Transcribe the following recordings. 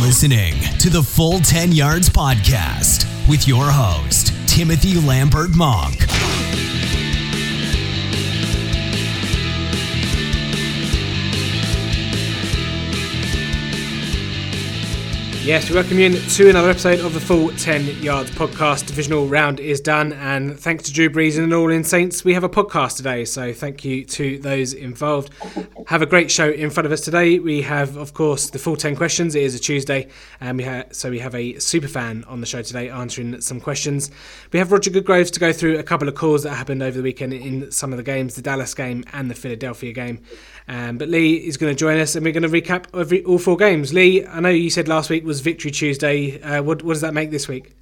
listening to the Full 10 Yards Podcast with your host, Timothy Lambert Monk. Yes, we welcome you in to another episode of the Full 10 Yards podcast. Divisional round is done, and thanks to Drew Brees and All In Saints, we have a podcast today. So, thank you to those involved. Have a great show in front of us today. We have, of course, the full 10 questions. It is a Tuesday, and we ha- so we have a super fan on the show today answering some questions. We have Roger Goodgroves to go through a couple of calls that happened over the weekend in some of the games, the Dallas game and the Philadelphia game. Um, but Lee is going to join us, and we're going to recap every, all four games. Lee, I know you said last week was Victory Tuesday. Uh, what, what does that make this week?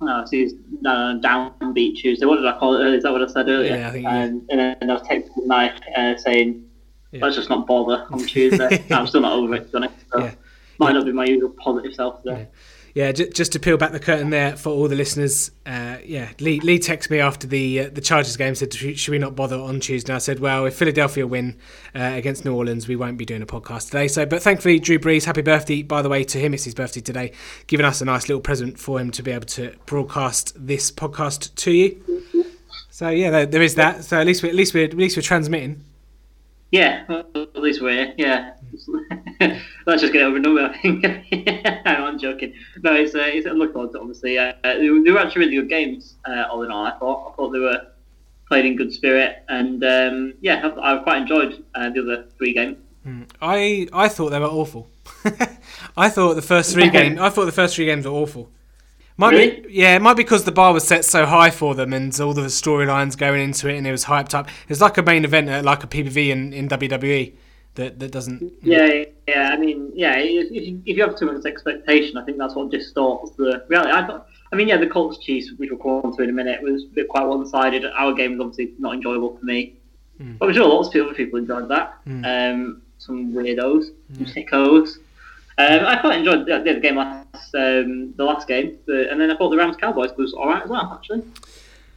No, it's uh, downbeat Tuesday. What did I call it? Is that what I said earlier? Yeah, I think. Um, and then I was texting Mike uh, saying, yeah. "Let's just not bother on Tuesday." I'm still not over it, to be honest. So yeah. Might not be my usual positive self today. Yeah yeah, j- just to peel back the curtain there for all the listeners. Uh, yeah, Lee, Lee texted me after the uh, the Chargers game said, "Should we not bother on Tuesday?" And I said, "Well, if Philadelphia win uh, against New Orleans, we won't be doing a podcast today." So, but thankfully, Drew Brees, happy birthday by the way to him. It's his birthday today, giving us a nice little present for him to be able to broadcast this podcast to you. So yeah, there, there is that. So at least we at least we're at least we're transmitting. Yeah, at least we're yeah. Let's just get over and done with. I think. Joking. No, it's uh, it's a look forward to obviously. Uh, they, were actually really good games. Uh, all in all, I thought I thought they were played in good spirit, and um, yeah, I, I, quite enjoyed uh, the other three games. Mm. I I thought they were awful. I thought the first three games. I thought the first three games were awful. Might really? be, yeah, it might be because the bar was set so high for them and all the storylines going into it, and it was hyped up. It's like a main event, at, like a PPV in, in WWE that that doesn't. Yeah, yeah. I mean, yeah. If you, if you have too much expectation, I think that's what distorts the reality. I thought. I mean, yeah, the Colts Chiefs, which we'll come on to in a minute, was quite one sided. Our game was obviously not enjoyable for me, mm. but I'm sure lots of people, people enjoyed that. Mm. Um, some weirdos, some sickos. Um, I quite enjoyed the, the game last, um, the last game, the, and then I thought the Rams Cowboys was all right as well, actually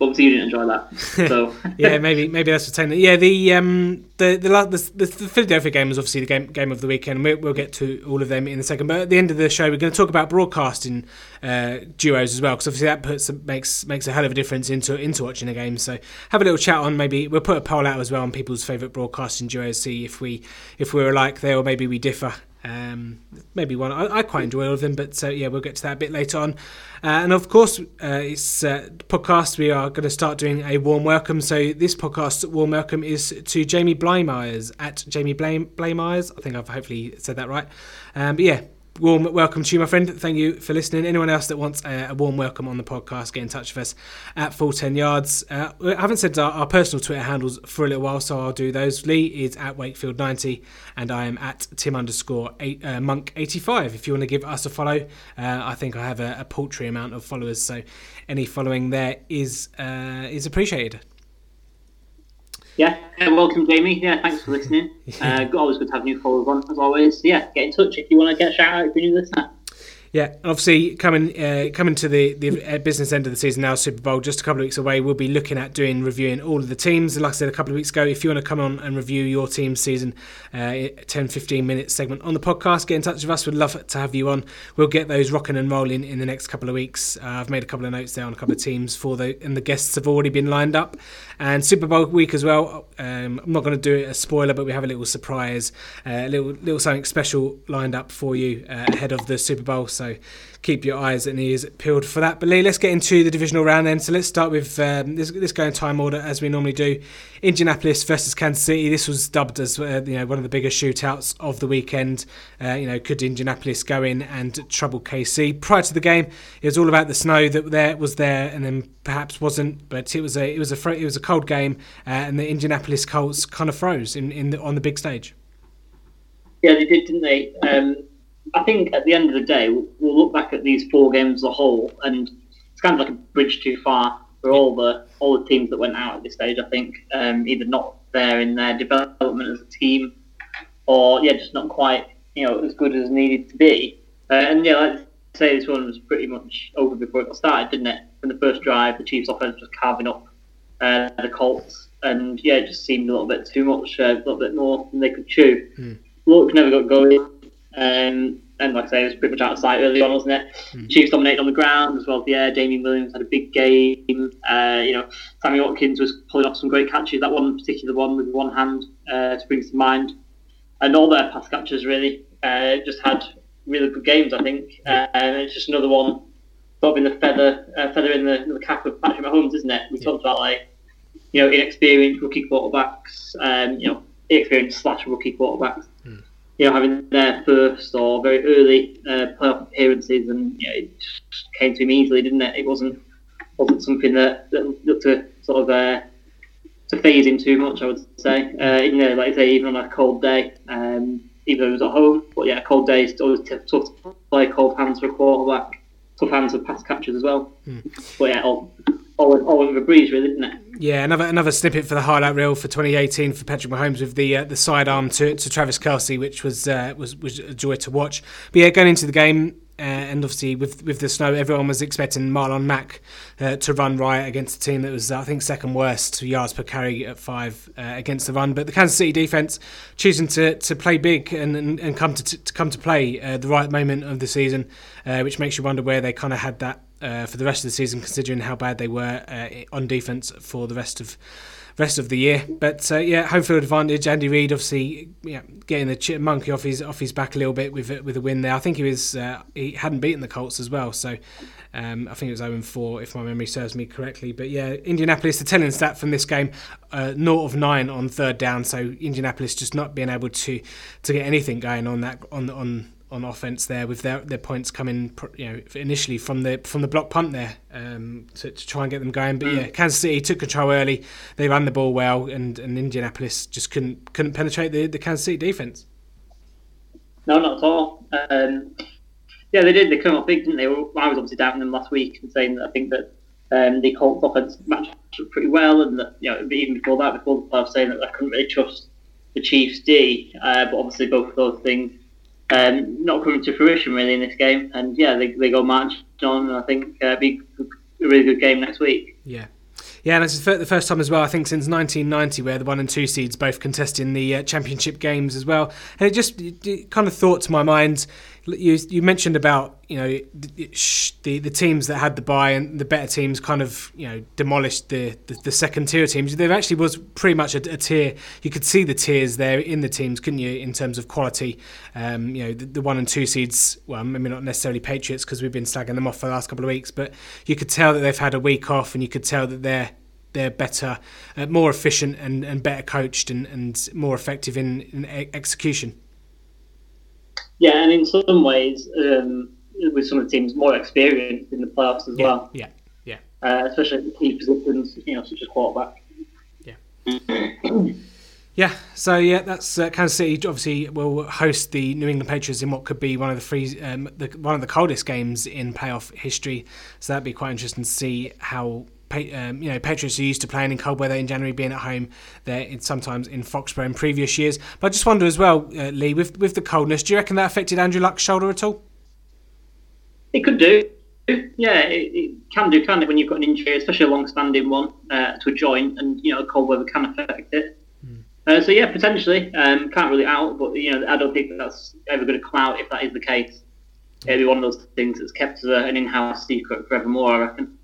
obviously you didn't enjoy that. So yeah, maybe maybe that's the time. Yeah, the um the the, the the, Philadelphia game was obviously the game game of the weekend. We'll, we'll, get to all of them in a second. But at the end of the show, we're going to talk about broadcasting uh, duos as well, because obviously that puts makes makes a hell of a difference into into watching a game. So have a little chat on maybe we'll put a poll out as well on people's favourite broadcasting duos, see if we if we're alike there or maybe we differ. Um, maybe one I, I, quite enjoy all of them, but uh, yeah, we'll get to that a bit later on. Uh, and of course, uh, it's uh, podcast. We are going to start doing a warm welcome. So this podcast warm welcome is to Jamie Blamires at Jamie Blame Blamires. I think I've hopefully said that right. Um, but yeah, warm welcome to you, my friend. Thank you for listening. Anyone else that wants a, a warm welcome on the podcast, get in touch with us at full 10 yards. Uh, I haven't said our, our, personal Twitter handles for a little while, so I'll do those. Lee is at Wakefield90, and I am at Tim underscore eight, uh, Monk85. If you want to give us a follow, uh, I think I have a, a, paltry amount of followers, so any following there is uh, is appreciated. Yeah, welcome, Jamie. Yeah, thanks for listening. Uh, always good to have new followers on, as always. Yeah, get in touch if you want to get a shout out if you're new listener. Yeah, and obviously coming uh, coming to the, the uh, business end of the season now, Super Bowl just a couple of weeks away. We'll be looking at doing reviewing all of the teams. Like I said a couple of weeks ago, if you want to come on and review your team's season, uh, 10 15 minute segment on the podcast, get in touch with us. We'd love to have you on. We'll get those rocking and rolling in the next couple of weeks. Uh, I've made a couple of notes there on a couple of teams for the and the guests have already been lined up. And Super Bowl week as well. Um, I'm not going to do it a spoiler, but we have a little surprise, uh, a little little something special lined up for you uh, ahead of the Super Bowl. So keep your eyes and ears peeled for that. But Lee, let's get into the divisional round then. So let's start with um, let's, let's go in time order as we normally do. Indianapolis versus Kansas City. This was dubbed as uh, you know one of the biggest shootouts of the weekend. Uh, you know, could Indianapolis go in and trouble KC? Prior to the game, it was all about the snow that there was there, and then perhaps wasn't. But it was a it was a it was a cold game, uh, and the Indianapolis Colts kind of froze in, in the, on the big stage. Yeah, they did, didn't they? Um, I think at the end of the day, we'll look back at these four games as a whole, and it's kind of like a bridge too far for all the all the teams that went out at this stage. I think um, either not there in their development as a team, or yeah, just not quite you know as good as needed to be. Uh, and yeah, like I say, this one was pretty much over before it got started, didn't it? From the first drive, the Chiefs' offense was carving up uh, the Colts, and yeah, it just seemed a little bit too much, uh, a little bit more than they could chew. Mm. Luck never got going. Um, and like I say, it was pretty much out of sight early on, wasn't it? Mm. Chiefs dominated on the ground as well as the air. Damien Williams had a big game. Uh, you know, Sammy Watkins was pulling off some great catches. That one particular one with one hand uh, springs to mind, and all their pass catchers really uh, just had really good games. I think, uh, and it's just another one sort of in the feather uh, feather in the, the, cap of Patrick Mahomes, isn't it? We yeah. talked about like you know inexperienced rookie quarterbacks, um, you know inexperienced slash rookie quarterbacks. Mm. You know, having their first or very early uh, playoff appearances, and you know, it came to him easily, didn't it? It wasn't wasn't something that, that looked to sort of uh, to phase him too much. I would say, uh, you know, like I say, even on a cold day, um, even though he was at home, but yeah, a cold day is always tough to play cold hands for a quarterback tough hands for pass catchers as well. Mm. But yeah, all, all, all over a breeze, really, didn't it? Yeah, another another snippet for the highlight reel for 2018 for Patrick Mahomes with the uh, the sidearm to, to Travis Kelce, which was uh, was was a joy to watch. But yeah, going into the game, uh, and obviously with with the snow, everyone was expecting Marlon Mack uh, to run riot against a team that was, I think, second worst yards per carry at five uh, against the run. But the Kansas City defense choosing to, to play big and, and, and come to, to come to play uh, the right moment of the season, uh, which makes you wonder where they kind of had that uh, for the rest of the season, considering how bad they were on defense for the rest of rest of the year. But uh, yeah, home field advantage. Andy Reid obviously yeah, getting the monkey off his off his back a little bit with with a win there. I think he was uh, he hadn't beaten the Colts as well, so um, I think it was 0 4 if my memory serves me correctly. But yeah, Indianapolis the telling stat from this game, uh, naught of nine on third down. So Indianapolis just not being able to to get anything going on that on on on offense there with their, their points coming you know initially from the from the block punt there um, to, to, try and get them going. But yeah Kansas City took control early. They ran the ball well and, and Indianapolis just couldn't couldn't penetrate the, the Kansas City defense. No not at all. Um, yeah they did. They came up big didn't they? I was obviously doubting them last week and saying that I think that um, the Colts offense matched up pretty well and that you know even before that before the playoffs saying that I couldn't really trust the Chiefs D uh, but obviously both of those things um, not coming to fruition really in this game. And yeah, they, they go march on, and I think uh, be a really good game next week. Yeah. Yeah, and it's the first time as well, I think, since 1990, where the one and two seeds both contesting the uh, championship games as well. And it just it kind of thought to my mind, you you mentioned about you know the the teams that had the buy and the better teams kind of you know demolished the the, the second tier teams. There actually was pretty much a, a, tier. You could see the tiers there in the teams, couldn't you, in terms of quality? Um, you know the, the, one and two seeds. Well, maybe not necessarily Patriots because we've been slagging them off for the last couple of weeks, but you could tell that they've had a week off, and you could tell that they're they're better, uh, more efficient, and, and better coached, and, and more effective in, in execution. Yeah, and in some ways, um, with some of the teams more experienced in the playoffs as yeah, well. Yeah, yeah. Uh, especially in key positions, you know, such as quarterback. Yeah. Yeah, so yeah, that's uh, Kansas City. Obviously, will host the New England Patriots in what could be one of the free, um, the, one of the coldest games in playoff history. So that'd be quite interesting to see how um, you know, Patriots are used to playing in cold weather in January, being at home. There, sometimes in Foxborough in previous years. But I just wonder as well, uh, Lee, with with the coldness, do you reckon that affected Andrew Luck's shoulder at all? It could do. Yeah, it, it can do, can it? When you've got an injury, especially a long-standing one uh, to a joint, and you know, cold weather can affect it. Hmm. Uh, so yeah, potentially, um, can't really out. But you know, I don't think that's ever going to come out if that is the case. It'll be one of those things that's kept as an in-house secret forevermore. I reckon.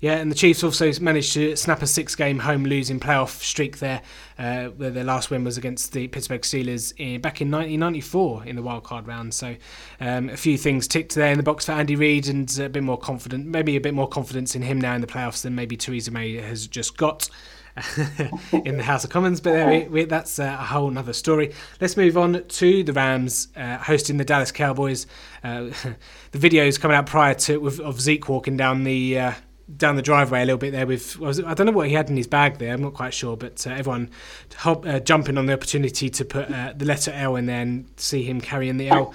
Yeah, and the Chiefs also managed to snap a six-game home losing playoff streak there, uh, where their last win was against the Pittsburgh Steelers in, back in 1994 in the wild card round. So um, a few things ticked there in the box for Andy Reid, and a bit more confident, maybe a bit more confidence in him now in the playoffs than maybe Theresa May has just got. in the House of Commons, but we, we, that's a whole other story. Let's move on to the Rams uh, hosting the Dallas Cowboys. Uh, the videos coming out prior to of Zeke walking down the uh, down the driveway a little bit there with I don't know what he had in his bag there. I'm not quite sure, but uh, everyone uh, jumping on the opportunity to put uh, the letter L in there and see him carrying the L.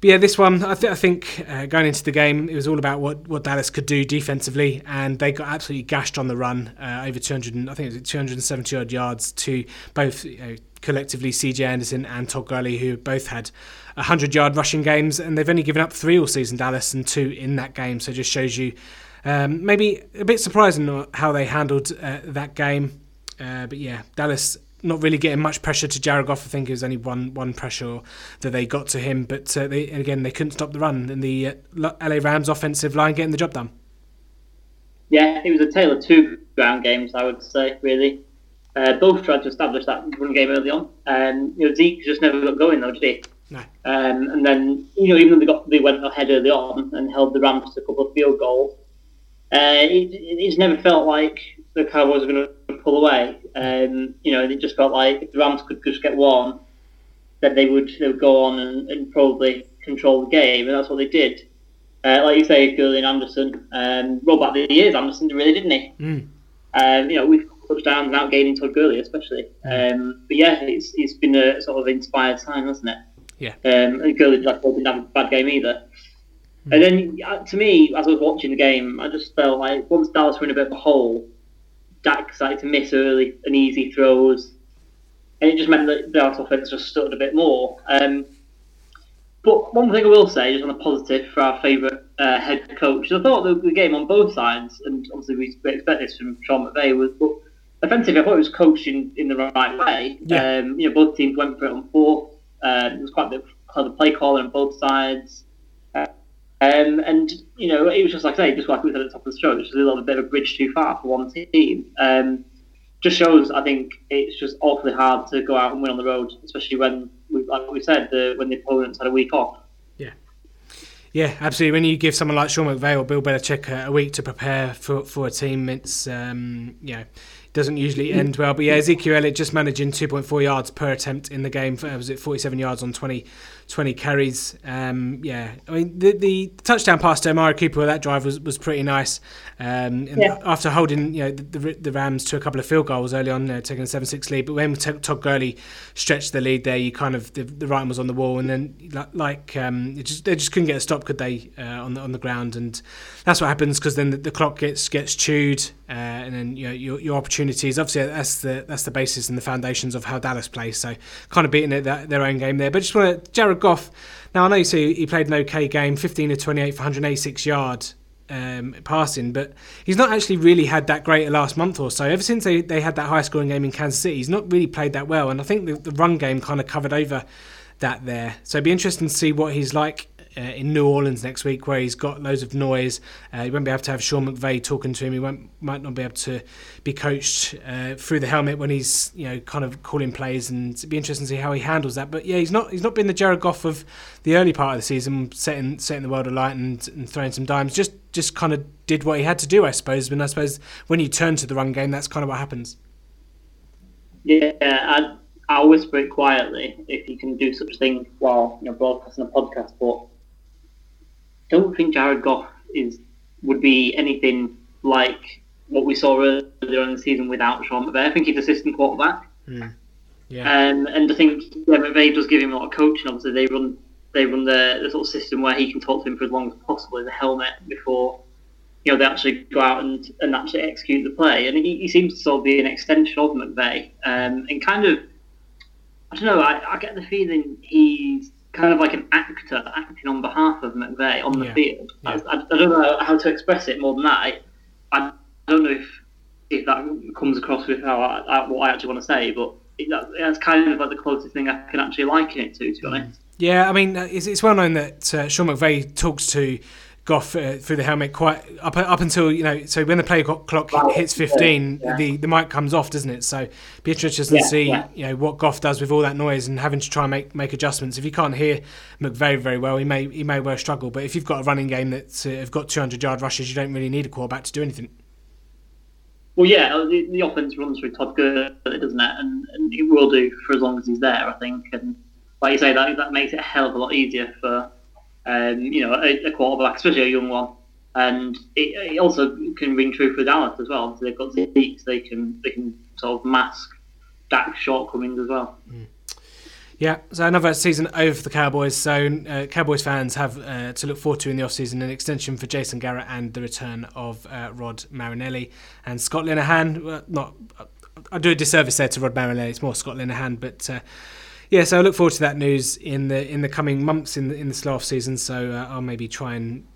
But yeah, this one I, th- I think uh, going into the game, it was all about what, what Dallas could do defensively, and they got absolutely gashed on the run, uh, over 200, I think it was 270 odd yards to both you know, collectively CJ Anderson and Todd Gurley, who both had 100 yard rushing games, and they've only given up three all season, Dallas, and two in that game. So it just shows you um, maybe a bit surprising how they handled uh, that game. Uh, but yeah, Dallas not really getting much pressure to Jared Goff. I think it was only one one pressure that they got to him, but uh, they, again they couldn't stop the run and the uh, LA Rams offensive line getting the job done. Yeah, it was a tale of two ground games, I would say, really. Uh, both tried to establish that run game early on. Um, you know, Zeke just never got going though, did he? No. Um, and then, you know, even though they got they went ahead early on and held the Rams to a couple of field goals, uh, it, it's never felt like the Cowboys were going to pull away. Um, you know, it just felt like if the Rams could just get one, then they would they would go on and, and probably control the game, and that's what they did. Uh, like you say, Gurley and Anderson, um, rolled back the years, Anderson really didn't he? Mm. Um, you know, with touchdowns and outgaining Todd Gurley especially. Um, but yeah, it's it's been a sort of inspired time, hasn't it? Yeah. Um, and Gurley like, didn't have a bad game either. And then, uh, to me, as I was watching the game, I just felt like once Dallas were in a bit of a hole, Dak started to miss early and easy throws, and it just meant that the Dallas offense just stuttered a bit more. Um, but one thing I will say, just on a positive for our favourite uh, head coach, I thought the, the, game on both sides, and obviously we, expect this from Sean McVay, was but offensively I thought it was coached in, in the right way. Yeah. Um, you know, both teams went for it on fourth. Uh, it was quite a bit clever play calling on both sides. Um, and, you know, it was just like I say, just like we said at the top of the show, it was a little bit of a bridge too far for one team. Um, just shows, I think, it's just awfully hard to go out and win on the road, especially when we, like we said, the, when the opponents had a week off. Yeah. Yeah, absolutely. When you give someone like Sean McVay or Bill Belichick a, a week to prepare for, for a team, it's um, you know doesn't usually end well. But yeah, Ezekiel Elliott just managing 2.4 yards per attempt in the game. For, was it 47 yards on 20, 20 carries? Um, yeah, I mean the, the touchdown pass to Amari Cooper that drive was, was pretty nice. Um, yeah. After holding you know the, the, Rams to a couple of field goals early on, uh, taking a 7-6 lead, but when Todd Gurley stretched the lead there, you kind of the, the writing was on the wall, and then like um, just, they just couldn't get a stop, could they, uh, on the on the ground, and that's what happens because then the, the, clock gets gets chewed, uh, and then you know your, your opportunities. Obviously, that's the that's the basis and the foundations of how Dallas plays. So kind of beating it their own game there, but just want to Jared Goff. Now I know you see he played an okay game, 15 to 28 for 186 yards um, passing, but he's not actually really had that great a last month or so. Ever since they, they had that high scoring game in Kansas City, he's not really played that well. And I think the, the run game kind of covered over that there. So it'd be interesting to see what he's like uh, in New Orleans next week, where he's got loads of noise. Uh, he won't be able to have Sean McVay talking to him. He won't, might not be able to be coached uh, through the helmet when he's you know kind of calling plays, and it'd be interesting to see how he handles that. But yeah, he's not he's not been the Jared Goff of the early part of the season, setting setting the world alight and, and throwing some dimes. Just just kind of did what he had to do, I suppose. And I suppose when you turn to the run game, that's kind of what happens. Yeah, I, I'll whisper it quietly if you can do such a thing while you know broadcasting a podcast, but don't think Jared Goff is would be anything like what we saw earlier in the season without Sean McVay. I think he's assistant quarterback. Mm. Yeah. Um, and I think yeah, McVay does give him a lot of coaching. Obviously, they run they run the, the sort of system where he can talk to him for as long as possible in the helmet before you know they actually go out and, and actually execute the play. And he, he seems to sort of be an extension of McVay. Um, and kind of, I don't know, I, I get the feeling he's kind of like an actor acting on behalf of McVay on the yeah. field. Yeah. I, I, don't know how to express it more than that. I, I don't know if if that comes across with how I, what I actually want to say, but it, that's kind of like the closest thing I can actually liken it to, to be honest. Yeah, I mean, it's, it's well known that uh, Sean McVay talks to Goff uh, through the helmet quite up up until you know. So when the play clock hits fifteen, yeah, yeah. the the mic comes off, doesn't it? So be interesting to yeah, see you know what Goff does with all that noise and having to try and make make adjustments. If you can't hear McVay very well, he may he may well struggle. But if you've got a running game that's uh, have got two hundred yard rushes, you don't really need a quarterback to do anything. Well, yeah, uh, the, the offense runs through Todd Gurley, doesn't it? And, and it will do for as long as he's there, I think. And like you say, that that makes it a hell of a lot easier for um, you know, a, a, quarterback, especially a young one. And it, it, also can ring true for Dallas as well. So they've got Zeke, they can they can sort of mask Dak's shortcomings as well. Mm. Yeah, so another season over for the Cowboys. So uh, Cowboys fans have uh, to look forward to in the offseason an extension for Jason Garrett and the return of uh, Rod Marinelli and Scott Linehan. Well, not, I do a disservice there to Rod Marinelli. It's more Scott Linehan, but uh, yeah, so I look forward to that news in the in the coming months in the, in off season. So uh, I'll maybe try and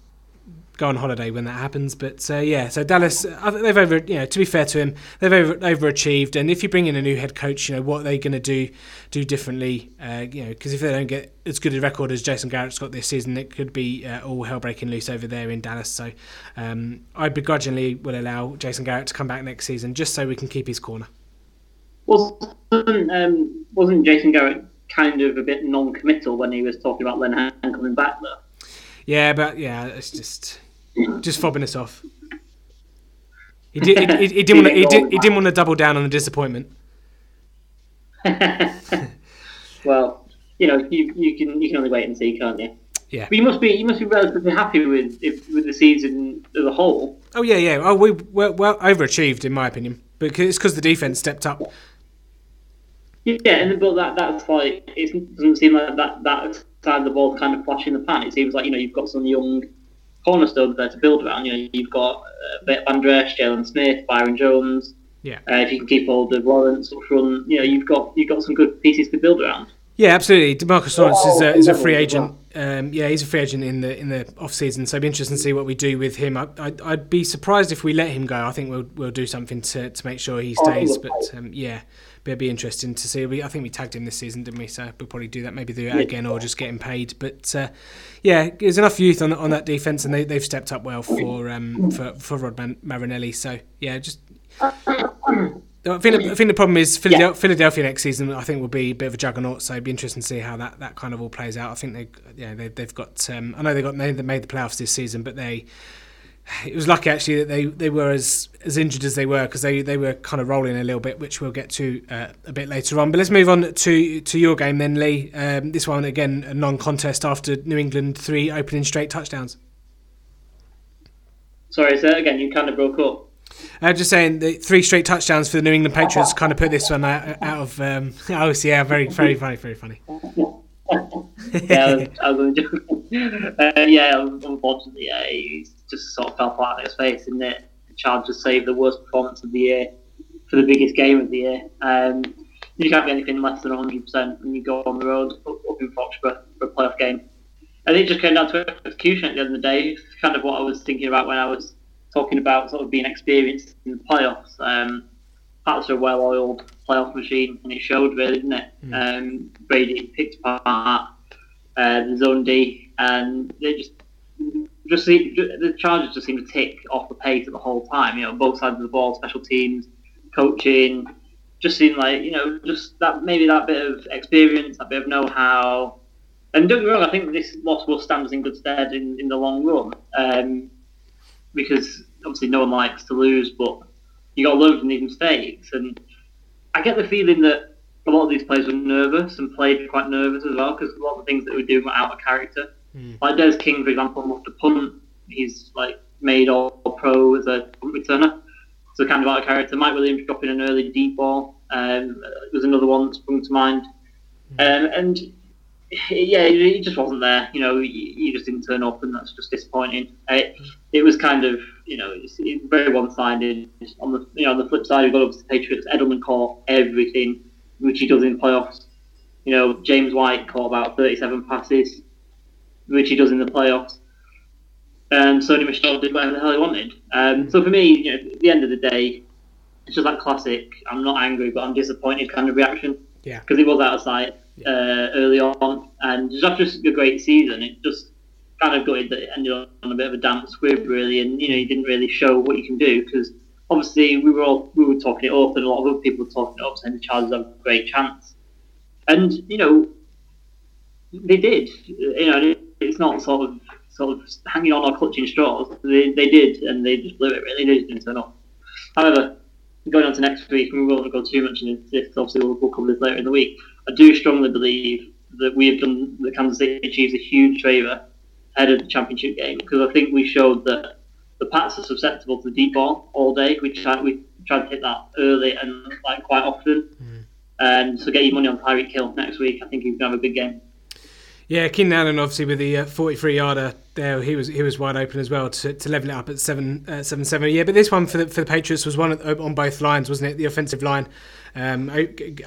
go on holiday when that happens. But uh, yeah, so Dallas, uh, they've over, you know, to be fair to him, they've over, overachieved. And if you bring in a new head coach, you know, what are they going to do do differently? Uh, you know, because if they don't get as good a record as Jason Garrett's got this season, it could be uh, all hell breaking loose over there in Dallas. So um, I begrudgingly will allow Jason Garrett to come back next season just so we can keep his corner. Wasn't um, wasn't Jason Garrett kind of a bit non-committal when he was talking about Len coming back though? Yeah, but yeah, it's just just fobbing us off. He, did, he, he, he didn't want to. He, did, he didn't want to double down on the disappointment. well, you know, you, you can you can only wait and see, can't you? Yeah. But you must be you must be relatively happy with if, with the season as a whole. Oh yeah, yeah. Oh, we well, well overachieved in my opinion, because it's because the defense stepped up. Yeah, and but that that's like it doesn't seem like that that side of the ball kind of flash in the pan. It seems like you know you've got some young cornerstones there to build around. You know you've got uh, Van Der Jaylon Smith, Byron Jones. Yeah. Uh, if you can keep all the Lawrence up front, you know you've got you've got some good pieces to build around. Yeah, absolutely. Demarcus Lawrence is a, is a free agent. Um, yeah, he's a free agent in the in the off season, so it'd be interesting to see what we do with him. I, I'd, I'd be surprised if we let him go. I think we'll we'll do something to, to make sure he stays. But um, yeah, but it'd be interesting to see. We I think we tagged him this season, didn't we? So we'll probably do that. Maybe do it again or just get him paid. But uh, yeah, there's enough youth on on that defense, and they they've stepped up well for um for for Rod Marinelli. So yeah, just. I think, I think the problem is Philadelphia, yeah. Philadelphia, next season. I think will be a bit of a juggernaut. So it'd be interesting to see how that, that kind of all plays out. I think they, yeah, they, they've got. Um, I know they got made, they made the playoffs this season, but they. It was lucky actually that they, they were as, as injured as they were because they, they were kind of rolling a little bit, which we'll get to uh, a bit later on. But let's move on to to your game then, Lee. Um, this one again a non-contest after New England three opening straight touchdowns. Sorry, say again. You kind of broke up. I'm just saying the three straight touchdowns for the New England Patriots kind of put this one out, out of. Um, oh, yeah, very, very funny, very funny. yeah, I was, uh, yeah, unfortunately, yeah, he just sort of fell flat on his face, and the Chargers saved the worst performance of the year for the biggest game of the year. Um, you can't be anything less than 100% when you go on the road up, up in Foxborough for a playoff game. And it just came down to execution at the end of the day. It's kind of what I was thinking about when I was talking about sort of being experienced in the playoffs. Um, Pats are a well-oiled playoff machine, and it showed really, didn't it? Mm. Um, Brady picked apart uh, the zone D, and they just just the Chargers just seem to tick off the pace at the whole time. You know, both sides of the ball, special teams, coaching, just seem like you know, just that maybe that bit of experience, that bit of know-how. And don't get me wrong, I think this loss will stand us in good stead in, in the long run. Um, because obviously no one likes to lose, but you got learn from these mistakes. And I get the feeling that a lot of these players were nervous and played quite nervous as well because a lot of the things that we do were out of character. Mm. Like Des King, for example, moved to punt. He's like made all pro as a punt returner, so kind of out of character. Mike Williams dropping an early deep ball um, was another one that sprung to mind. Mm. Um, and yeah, he just wasn't there. You know, he, just didn't turn up, and that's just disappointing. It, it was kind of, you know, very one-sided. On the, you know, on the flip side, we've got the Patriots. Edelman caught everything, which he does in playoffs. You know, James White caught about 37 passes, which he does in the playoffs. And Sony Michel did whatever the hell he wanted. Um, so for me, you know, at the end of the day, it's just that classic. I'm not angry, but I'm disappointed kind of reaction. Yeah. Because he was out of sight uh, early on, and just after a great season, it just kind of gutted that it ended on a bit of a damp squib, really. And you know, you didn't really show what you can do because obviously we were all we were talking it up, and a lot of other people were talking it up, saying the Chargers have a great chance. And you know, they did. You know, it's not sort of sort of hanging on or clutching straws. They, they did, and they just blew it. Really, they didn't turn up. However, going on to next week, we won't go too much into this. Obviously, we'll, we'll cover this later in the week. I do strongly believe that we have done the Kansas City Chiefs a huge favour ahead of the championship game because I think we showed that the Pats are susceptible to the deep ball all day. We tried we tried to hit that early and like quite often. Mm. And so get your money on Tyreek Hill next week. I think he's going to have a big game. Yeah, Keenan Allen obviously with the uh, 43 yarder there, he was he was wide open as well to, to level it up at seven uh, seven seven. Yeah, but this one for the for the Patriots was one on both lines, wasn't it? The offensive line um,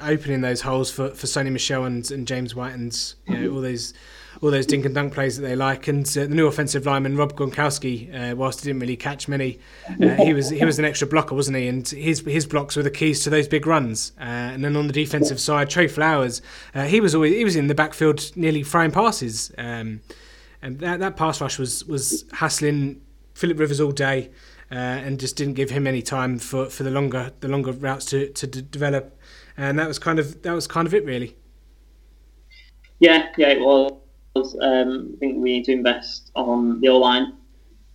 opening those holes for, for Sony Michel and, and James White and you know, all these all those dink and dunk plays that they like. And uh, the new offensive lineman Rob Gronkowski, uh, whilst he didn't really catch many, uh, he was he was an extra blocker, wasn't he? And his his blocks were the keys to those big runs. Uh, and then on the defensive side, Trey Flowers, uh, he was always he was in the backfield nearly throwing passes. Um, and that, that pass rush was was hassling Philip Rivers all day. And just didn't give him any time for, for the longer the longer routes to, to d- develop, and that was kind of that was kind of it really. Yeah, yeah, it was. Um, I think we need to invest on the O line.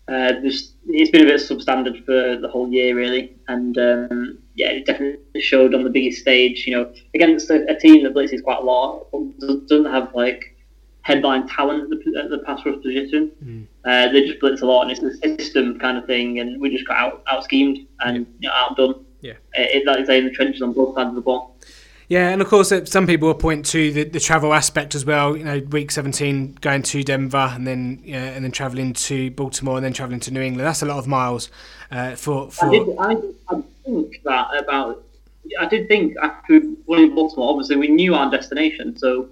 Uh, it's been a bit substandard for the whole year, really, and um, yeah, it definitely showed on the biggest stage. You know, against a, a team that blitzes quite a lot, doesn't have like headline talent at the, at the pass rush position. Mm. Uh, they just blitz a lot, and it's a system kind of thing, and we just got out out schemed and yeah. you know, outdone. Yeah, it, like I say, in the trenches on both sides of the ball. Yeah, and of course, uh, some people will point to the, the travel aspect as well. You know, week 17 going to Denver and then and then traveling to Baltimore and then traveling to New England. That's a lot of miles uh, for. for... I, did, I, I think that about. I did think after winning Baltimore, obviously we knew our destination. So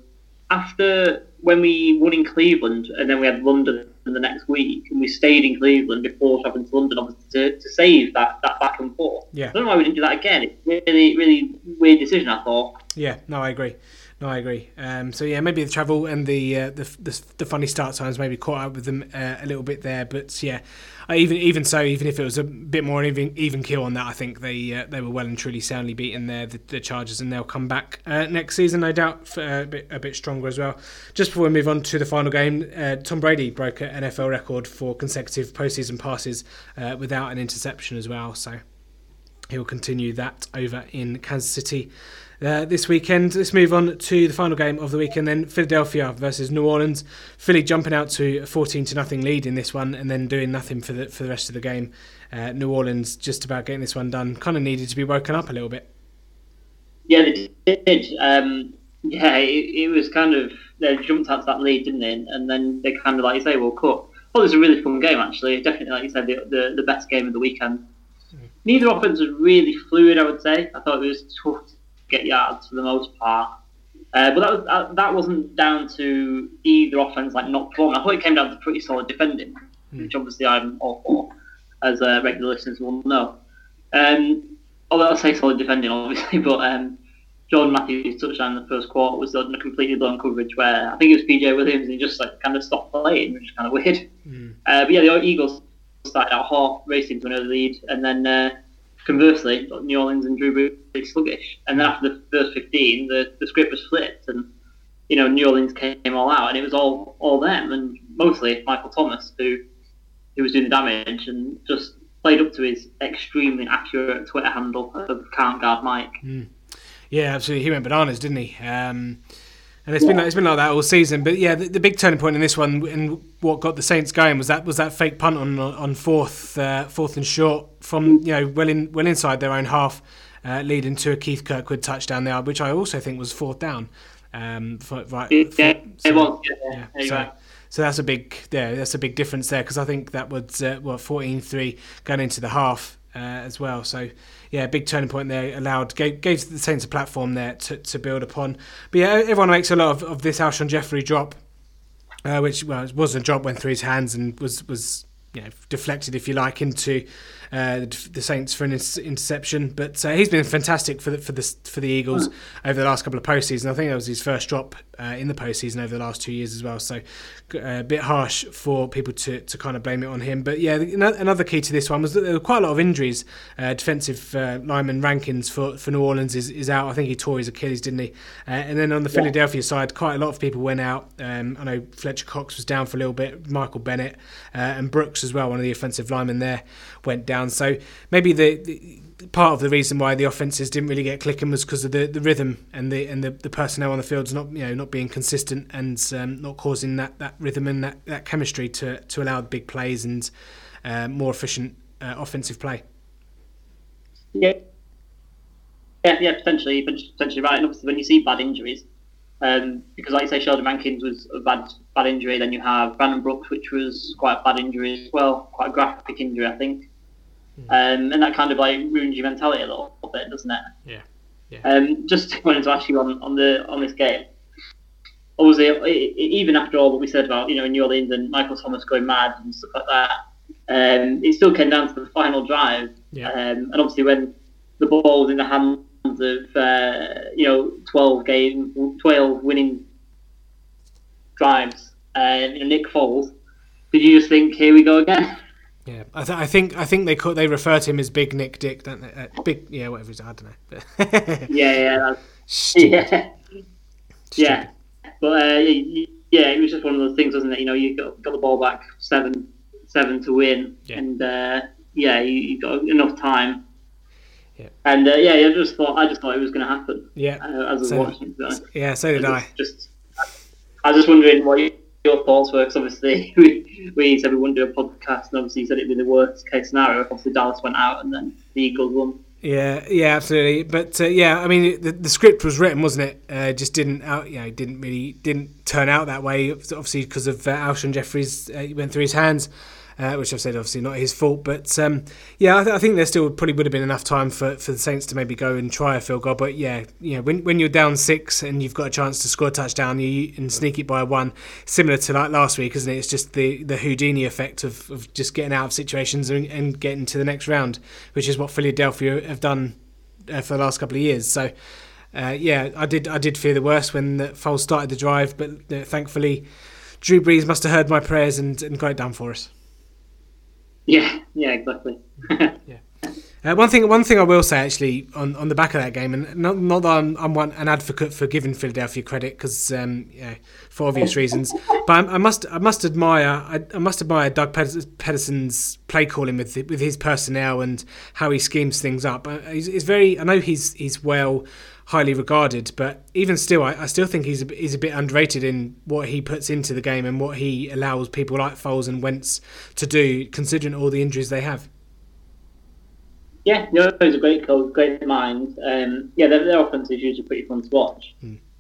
after when we won in Cleveland and then we had London the next week and we stayed in Cleveland before traveling to London, obviously to, to save that, that back and forth. Yeah. I don't know why we didn't do that again. It's really, really weird decision, I thought. Yeah, no, I agree. No, I agree. Um, so yeah, maybe the travel and the, uh, the, the the funny start times maybe caught up with them uh, a little bit there, but yeah, even even so, even if it was a bit more even even kill on that, I think they uh, they were well and truly soundly beaten there the, the Chargers, and they'll come back uh, next season, no doubt, uh, a bit a bit stronger as well. Just before we move on to the final game, uh, Tom Brady broke an NFL record for consecutive postseason passes without an interception as well, so he will continue that over in Kansas City uh, this weekend. Let's move on to the final game of the weekend. Then Philadelphia versus New Orleans. Philly jumping out to a 14 to nothing lead in this one, and then doing nothing for the for the rest of the game. Uh, New Orleans just about getting this one done. Kind of needed to be woken up a little bit. Yeah, they did. Um, yeah, it, it, was kind of they jumped out to that lead, didn't they? And then they kind of like you say, well, cut. Oh, it was a really fun game actually. Definitely, like you said, the the, the best game of the weekend. Mm. Neither offense was really fluid. I would say. I thought it was tough get yards for the most part. Uh, but that was uh, that wasn't down to either offense like not performing. I thought it came down to pretty solid defending, mm. which obviously I'm all for, as uh, regular listeners will know. Um, although I'll say solid defending, obviously, but um, Jordan Matthews' touchdown in the first quarter was on a completely blown coverage where I think it was PJ Williams and he just like kind of stopped playing, which is kind of weird. Mm. Uh, but yeah, the Eagles started out hot, racing to another lead, and then uh, conversely, New Orleans and Drew Brees sluggish. And then after the first 15, the, the script was flipped, and you know New Orleans came all out, and it was all all them, and mostly Michael Thomas who who was doing the damage and just played up to his extremely accurate Twitter handle of can't guard Mike. Mm. Yeah, absolutely. He went bananas, didn't he? Um, and it's been like, it's been like that all season. But yeah, the, the, big turning point in this one and what got the Saints going was that was that fake punt on on fourth uh, fourth and short from you know well in well inside their own half, uh, leading to a Keith Kirkwood touchdown there, which I also think was fourth down. Um, for, right, yeah, so, it was. Yeah, yeah. So, so that's a big yeah, that's a big difference there because I think that was uh, what 14-3 going into the half uh, as well. So yeah, big turning point there. Allowed gave, gave the Saints a platform there to, to build upon. But yeah, everyone makes a lot of, of this Alshon Jeffery drop, uh, which well, it wasn't a drop went through his hands and was was you know, deflected, if you like, into uh, the Saints for an interception. But uh, he's been fantastic for the for the for the Eagles over the last couple of postseasons. I think that was his first drop uh, in the postseason over the last two years as well. So uh, a bit harsh for people to, to kind of blame it on him. But yeah, another key to this one was that there were quite a lot of injuries. Uh, defensive uh, lineman Rankins for, for New Orleans is, is out. I think he tore his Achilles, didn't he? and then on the Philadelphia side, quite a lot of people went out. Um, I know Fletcher Cox was down for a little bit, Michael Bennett and Brooks as well, one of the offensive linemen there, went down. So maybe the, the part of the reason why the offenses didn't really get clicking was because of the, the rhythm and the and the, the personnel on the fields not you know not being consistent and um, not causing that, that rhythm and that, that chemistry to to allow big plays and uh, more efficient uh, offensive play. Yeah. Yeah, yeah, potentially, potentially right. And obviously, when you see bad injuries, um, because like you say, Sheldon Rankins was a bad bad injury. Then you have Brandon Brooks, which was quite a bad injury as well, quite a graphic injury, I think. Hmm. Um, and that kind of like ruins your mentality a little bit, doesn't it? Yeah. yeah. Um, just wanted to ask you on, on the on this game. obviously, even after all that we said about you know New Orleans and Michael Thomas going mad and stuff like that, um, it still came down to the final drive. Yeah. Um, and obviously, when the ball was in the hands of uh, you know twelve game, twelve winning drives, uh, you know, Nick Foles, did you just think, here we go again? Yeah, I, th- I think I think they call, they refer to him as Big Nick Dick, don't they? Uh, big, yeah, whatever. Is, I don't know. Yeah, yeah, Stupid. yeah, yeah. But uh, yeah, it was just one of those things, wasn't it? You know, you got, got the ball back seven seven to win, Yeah. and uh, yeah, you, you got enough time. Yeah. And uh, yeah, I just thought I just thought it was going to happen Yeah, uh, as I was So- watching. Honest. yeah. So did I. Just, I was just wondering what your thoughts were, because obviously we, we said we wouldn't do a podcast, and obviously you said it'd be the worst case scenario. Obviously Dallas went out, and then the Eagles won. Yeah, yeah, absolutely. But uh, yeah, I mean, the, the script was written, wasn't it? Uh, just didn't out, you know, didn't really didn't turn out that way. Obviously, because of uh, Alshon Jeffries, uh, went through his hands, uh, which I've said obviously not his fault. But um, yeah, I, th- I think there still probably would have been enough time for, for the Saints to maybe go and try a field goal. But yeah, you know, when when you're down six and you've got a chance to score a touchdown, you and sneak it by one, similar to like last week, isn't it? It's just the the Houdini effect of, of just getting out of situations and, and getting to the next round, which is what Philadelphia have done uh, for the last couple of years. So, uh, yeah, I did I did fear the worst when the Foles started the drive, but uh, thankfully, Drew Brees must have heard my prayers and, and got it done for us. Yeah, yeah, exactly. Uh, one thing, one thing I will say actually on, on the back of that game, and not, not that I'm, I'm one, an advocate for giving Philadelphia credit because um, yeah, for obvious reasons, but I, I must I must admire I, I must admire Doug Pederson's play calling with with his personnel and how he schemes things up. Uh, he's, he's very I know he's he's well highly regarded, but even still, I, I still think he's a, bit- he's a bit underrated in what he puts into the game and what he allows people like Foles and Wentz to do, considering all the injuries they have. Yeah, no, he's a great coach, great mind. Um, yeah, their, their offense is usually pretty fun to watch.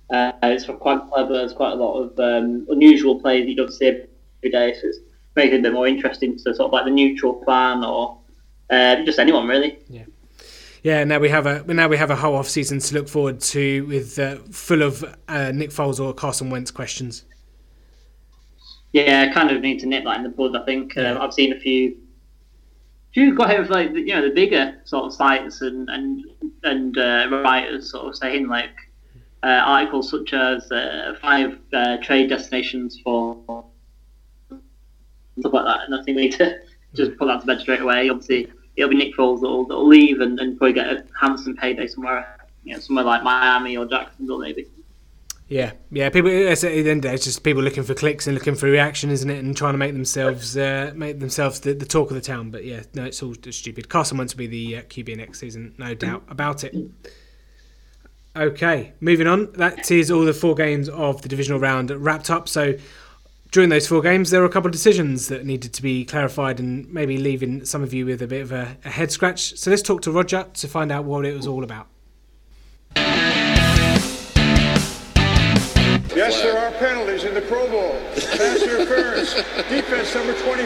Uh, it's quite clever. There's quite a lot of um, unusual plays you don't see every day, so it's making it a bit more interesting to sort of like the neutral fan or uh, just anyone really. Yeah, now we have a now we have a whole off season to look forward to with uh, full of uh, Nick Foles or Carson Wentz questions. Yeah, I kind of need to nip that in the bud. I think uh, I've seen a few, few quite of like you know the bigger sort of sites and and and uh, writers sort of saying like uh, articles such as uh, five uh, trade destinations for stuff like that, and I think we need to just put that to bed straight away. Obviously, it'll be Nick Foles that'll, that'll leave and, and probably get a handsome payday somewhere, you know, somewhere like Miami or Jacksonville maybe. Yeah, yeah. People it's, just people looking for clicks and looking for reaction, isn't it? And trying to make themselves uh, make themselves the, the talk of the town. But yeah, no, it's all stupid. Carson Wentz will be the uh, QB next season, no doubt about it. Okay, moving on. That is all the four games of the divisional round wrapped up. So during those four games, there were a couple of decisions that needed to be clarified and maybe leaving some of you with a bit of a, a head scratch. So let's talk to Roger to find out what it was all about. Yes, there are penalties in the Pro Bowl. Pass interference. Defense number 24.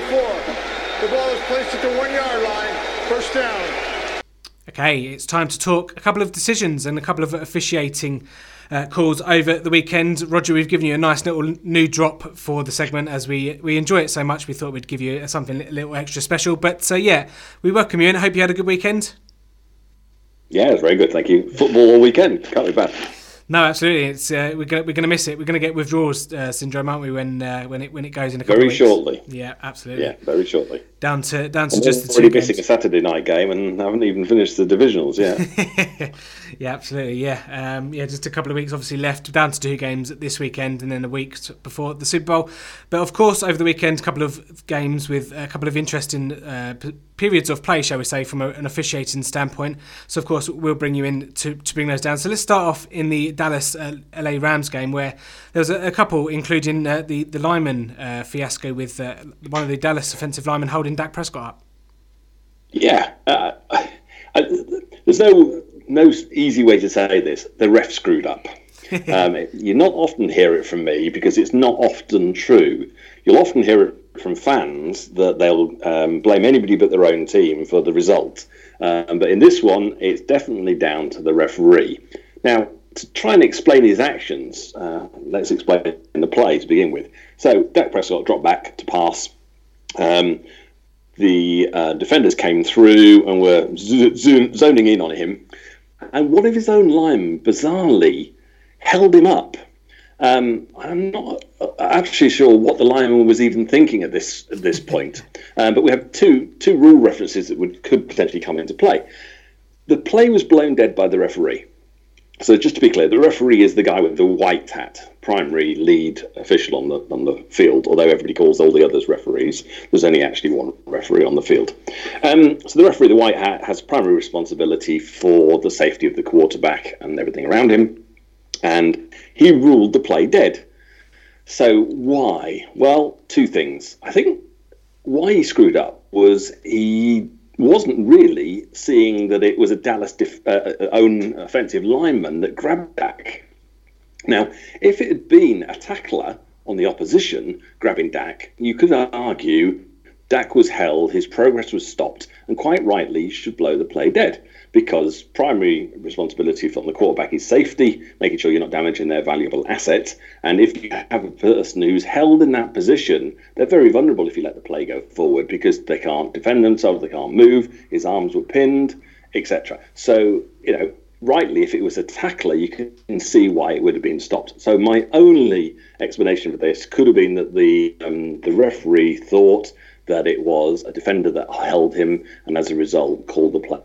The ball is placed at the one yard line. First down. Okay, it's time to talk a couple of decisions and a couple of officiating uh, calls over the weekend. Roger, we've given you a nice little new drop for the segment as we we enjoy it so much. We thought we'd give you something a little extra special. But uh, yeah, we welcome you and I hope you had a good weekend. Yeah, it was very good, thank you. Football all weekend, can't be bad. No, absolutely. It's uh, we're gonna we're gonna miss it. We're gonna get withdrawals uh, syndrome, aren't we? When uh, when it when it goes in a couple Very of weeks. shortly. Yeah, absolutely. Yeah, very shortly. Down to down to I'm just the already two missing games. a Saturday night game and haven't even finished the divisionals yet. yeah, absolutely. Yeah, um, yeah. Just a couple of weeks, obviously left. Down to two games this weekend, and then a week before the Super Bowl. But of course, over the weekend, a couple of games with a couple of interesting uh, periods of play, shall we say, from a, an officiating standpoint. So of course, we'll bring you in to, to bring those down. So let's start off in the Dallas uh, LA Rams game, where there was a, a couple, including uh, the the lineman uh, fiasco with uh, one of the Dallas offensive linemen holding Dak Prescott up. yeah, uh, I, I, there's no no easy way to say this. The ref screwed up. um, you not often hear it from me because it's not often true. You'll often hear it from fans that they'll um, blame anybody but their own team for the result. Um, but in this one, it's definitely down to the referee. Now, to try and explain his actions, uh, let's explain in the play to begin with. So Dak Prescott dropped back to pass. Um, the uh, defenders came through and were zo- zo- zoning in on him, and one of his own linemen bizarrely held him up. Um, I'm not actually sure what the lineman was even thinking at this at this point, um, but we have two two rule references that would could potentially come into play. The play was blown dead by the referee. So just to be clear, the referee is the guy with the white hat, primary lead official on the on the field. Although everybody calls all the others referees, there's only actually one referee on the field. Um, so the referee, the white hat, has primary responsibility for the safety of the quarterback and everything around him, and he ruled the play dead. So why? Well, two things. I think why he screwed up was he wasn't really seeing that it was a Dallas def- uh, uh, own offensive lineman that grabbed Dak. Now, if it had been a tackler on the opposition grabbing Dak, you could argue Dak was held, his progress was stopped, and quite rightly should blow the play dead because primary responsibility from the quarterback is safety, making sure you're not damaging their valuable asset. And if you have a person who's held in that position, they're very vulnerable if you let the play go forward because they can't defend themselves, they can't move, his arms were pinned, etc. So, you know, rightly, if it was a tackler, you can see why it would have been stopped. So my only explanation for this could have been that the um, the referee thought that it was a defender that held him, and as a result, called the play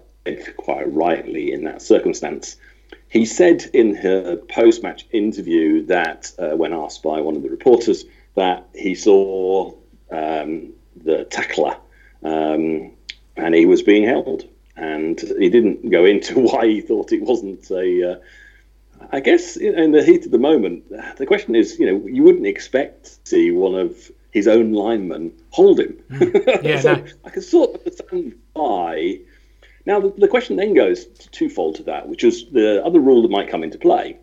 quite rightly in that circumstance. He said in her post match interview that, uh, when asked by one of the reporters, that he saw um, the tackler um, and he was being held. And he didn't go into why he thought it wasn't a. Uh, I guess in the heat of the moment, the question is, you know, you wouldn't expect to see one of his own linemen hold him. Mm. Yeah, so no. I can sort of understand why now, the, the question then goes to twofold to that, which is the other rule that might come into play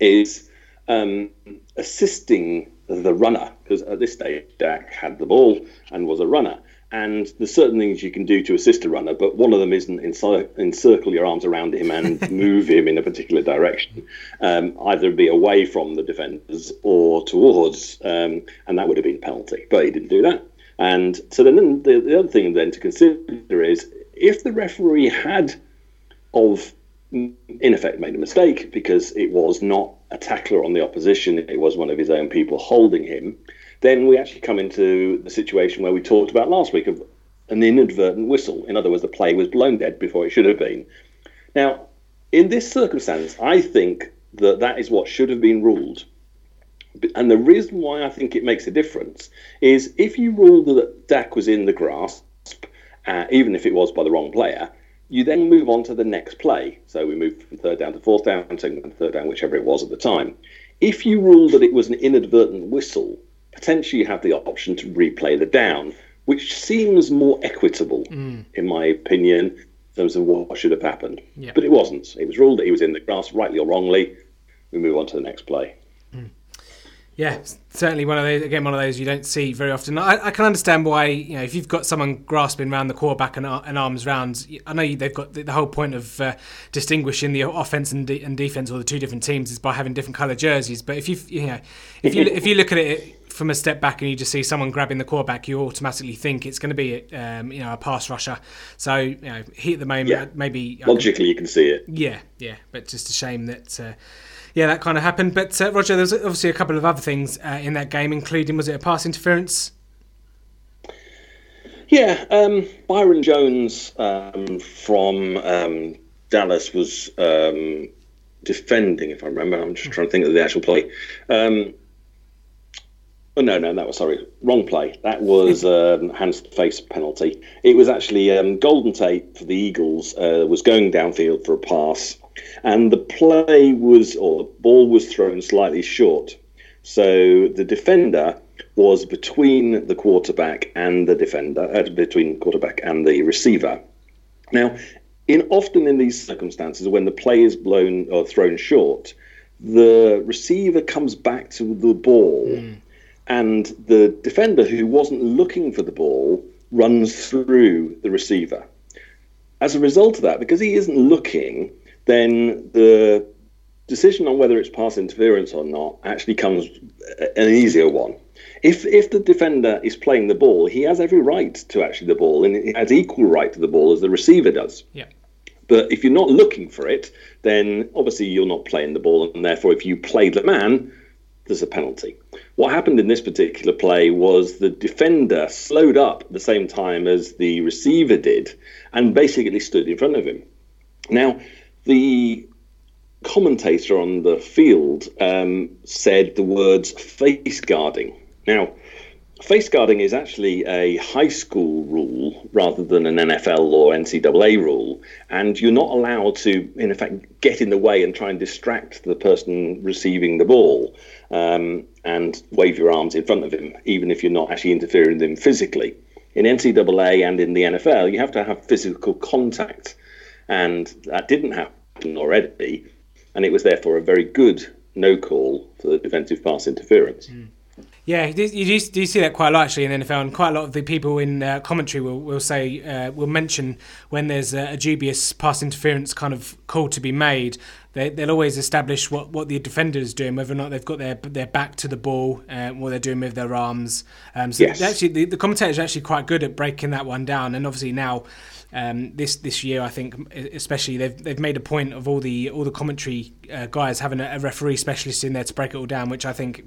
is um, assisting the runner, because at this stage, Dak had the ball and was a runner. And there's certain things you can do to assist a runner, but one of them isn't encir- encircle your arms around him and move him in a particular direction. Um, either be away from the defenders or towards, um, and that would have been a penalty. But he didn't do that. And so then the, the other thing then to consider is if the referee had of in effect made a mistake because it was not a tackler on the opposition, it was one of his own people holding him, then we actually come into the situation where we talked about last week of an inadvertent whistle. In other words, the play was blown dead before it should have been. Now, in this circumstance, I think that that is what should have been ruled. And the reason why I think it makes a difference is if you rule that Dak was in the grasp, uh, even if it was by the wrong player, you then move on to the next play. So we move from third down to fourth down, second down to third down, whichever it was at the time. If you rule that it was an inadvertent whistle, potentially you have the option to replay the down, which seems more equitable, in my opinion, in terms of what should have happened. Yeah. But it wasn't. It was ruled that he was in the grass, rightly or wrongly. We move on to the next play. Yeah, certainly one of those. Again, one of those you don't see very often. I, I can understand why you know if you've got someone grasping around the quarterback and, and arms round. I know you, they've got the, the whole point of uh, distinguishing the offense and, de- and defense or the two different teams is by having different color jerseys. But if you you know if you if you look at it from a step back and you just see someone grabbing the quarterback, you automatically think it's going to be um, you know a pass rusher. So you know he at the moment Yeah. maybe I can- Logically, you can see it. yeah, yeah, but just a shame that, uh, yeah, that kind of happened. But uh, Roger, there's obviously a couple of other things uh, in that game, including was it a pass interference? Yeah, um, Byron Jones um, from um, Dallas was um, defending, if I remember. I'm just trying to think of the actual play. Um, oh, no, no, that was, sorry, wrong play. That was um, hands to face penalty. It was actually um, Golden Tate for the Eagles uh, was going downfield for a pass, and the play was, or the ball was thrown slightly short. So the defender was between the quarterback and the defender, uh, between quarterback and the receiver. Now, in often in these circumstances, when the play is blown or thrown short, the receiver comes back to the ball, and the defender who wasn't looking for the ball runs through the receiver. As a result of that, because he isn't looking, then the decision on whether it's pass interference or not actually comes uh, an easier one. If if the defender is playing the ball, he has every right to actually the ball, and he has equal right to the ball as the receiver does. Yeah. But if you're not looking for it, then obviously you're not playing the ball, and therefore, if you play the man, there's a penalty. What happened in this particular play was the defender slowed up at the same time as the receiver did, and basically stood in front of him. Now, the commentator on the field um, said the words face guarding. Now, face guarding is actually a high school rule rather than an NFL or NCAA rule, and you're not allowed to, in effect, get in the way and try and distract the person receiving the ball um, and wave your arms in front of him, even if you're not actually interfering with him physically. In NCAA and in the NFL, you have to have physical contact, and that didn't happen already, and it was therefore a very good no call for the defensive pass interference. Mm. Yeah, you do, you do, see that quite a lot actually in NFL, and quite a lot of the people in uh, commentary will, will say uh, will mention when there's a, a, dubious pass interference kind of call to be made. They, they'll always establish what, what the defender is doing, whether or not they've got their their back to the ball, uh, what they're doing with their arms. Um, so yes. actually, the, the commentators are actually quite good at breaking that one down, and obviously now um, this this year, I think especially they've they've made a point of all the all the commentary uh, guys having a, a, referee specialist in there to break it all down, which I think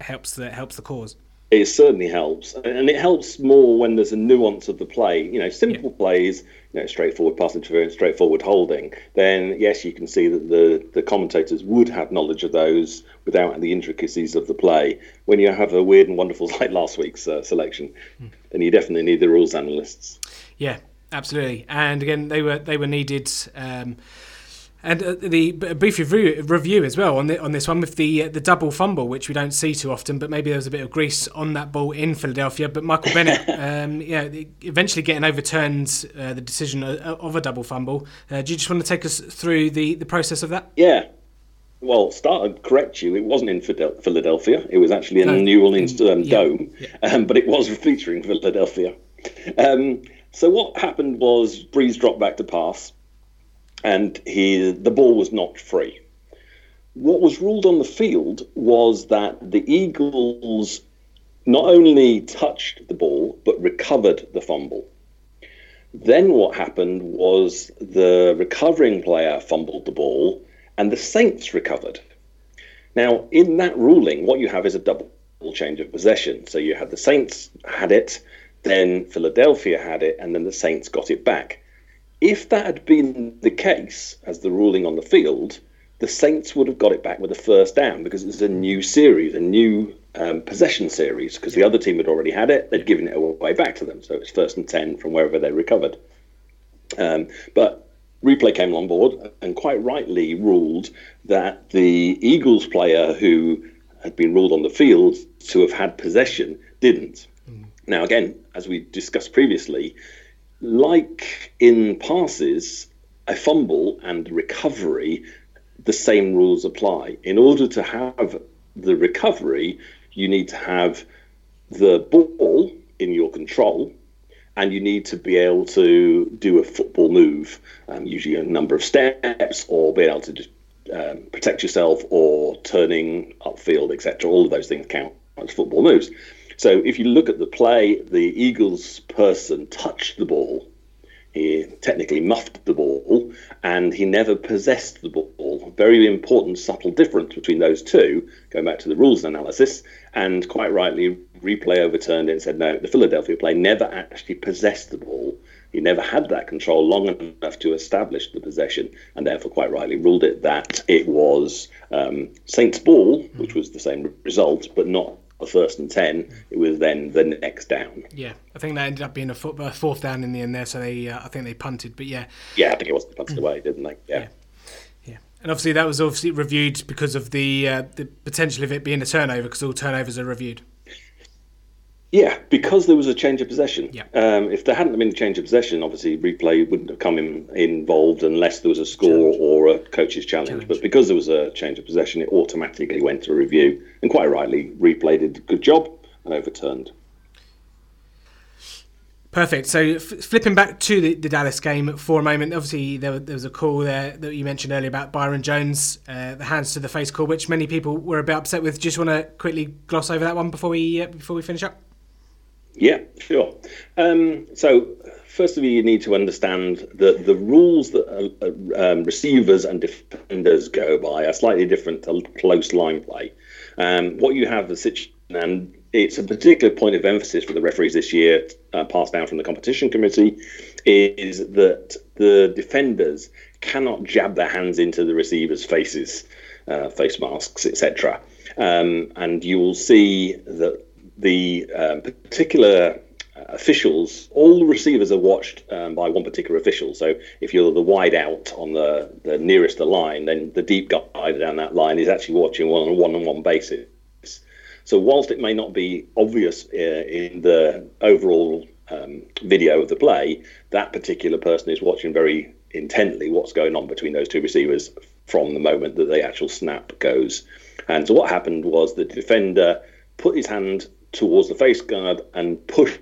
helps the helps the cause. It certainly helps, and it helps more when there's a nuance of the play. You know, simple yeah. plays, you know, straightforward pass interference, straightforward holding. Then yes, you can see that the the commentators would have knowledge of those without the intricacies of the play. When you have a weird and wonderful like last week's uh, selection, mm. then you definitely need the rules analysts. Yeah, absolutely. And again, they were they were needed. Um, and uh, the brief review, review as well on the, on this one with the uh, the double fumble, which we don't see too often, but maybe there was a bit of grease on that ball in Philadelphia. But Michael Bennett, um, yeah, eventually getting overturned uh, the decision of a double fumble. Uh, do you just want to take us through the, the process of that? Yeah. Well, start and correct you. It wasn't in Philadelphia. It was actually in no, New Orleans um, yeah, Dome, yeah. Um, but it was featuring Philadelphia. Um, so what happened was Brees dropped back to pass, and he the ball was knocked free. What was ruled on the field was that the Eagles not only touched the ball but recovered the fumble. Then what happened was the recovering player fumbled the ball and the Saints recovered. Now, in that ruling, what you have is a double change of possession. So you had the Saints had it, then Philadelphia had it, and then the Saints got it back. If that had been the case, as the ruling on the field, the Saints would have got it back with a first down because it was a new series, a new um, possession series, because the other team had already had it, they'd given it away back to them. So it was first and 10 from wherever they recovered. Um, but replay came on board and quite rightly ruled that the Eagles player who had been ruled on the field to have had possession didn't. Mm. Now, again, as we discussed previously, like in passes, a fumble and recovery, the same rules apply. In order to have the recovery, you need to have the ball in your control and you need to be able to do a football move, um, usually a number of steps, or be able to just um, protect yourself or turning upfield, etc. All of those things count as football moves. So if you look at the play, the Eagles person touched the ball. He technically muffed the ball, and he never possessed the ball. Very important, subtle difference between those two. Going back to the rules analysis, and quite rightly, replay overturned it and said no. The Philadelphia play never actually possessed the ball. He never had that control long enough to establish the possession, and therefore, quite rightly, ruled it that it was um, Saints' ball, which was the same result, but not a first and ten, it was then the next down. Yeah, I think that ended up being a, foot, a fourth down in the end there. So they, uh, I think they punted, but yeah. Yeah, I think it was punted away, didn't they? Yeah. yeah. yeah. And obviously that was obviously reviewed because of the uh, the potential of it being a turnover, because all turnovers are reviewed. Yeah, because there was a change of possession. Yeah. Um, if there hadn't been a change of possession, obviously replay wouldn't have come in, involved unless there was a score challenge. or a coach's challenge. challenge. But because there was a change of possession, it automatically went to review, and quite rightly, replay did a good job and overturned. Perfect. So f- flipping back to the, the, Dallas game for a moment, obviously there, there, was a call there that you mentioned earlier about Byron Jones, uh, the hands to the face call, which many people were a bit upset with. Just want to quickly gloss over that one before we uh, before we finish up. Yeah, sure. Um, so first of all, you need to understand that the rules that uh, um, receivers and defenders go by are slightly different to close line play. Um, what you have the situation and it's a particular point of emphasis for the referees this year, uh, passed down from the competition committee, is that the defenders cannot jab their hands into the receivers' faces, uh, face masks, etc. Um, and you will see that the um, particular uh, officials, all receivers are watched um, by one particular official. So if you're the wide out on the, the nearest the line, then the deep guy down that line is actually watching on a one on one basis. So whilst it may not be obvious uh, in the overall um, video of the play, that particular person is watching very intently what's going on between those two receivers from the moment that the actual snap goes. And so what happened was the defender put his hand towards the face guard and pushed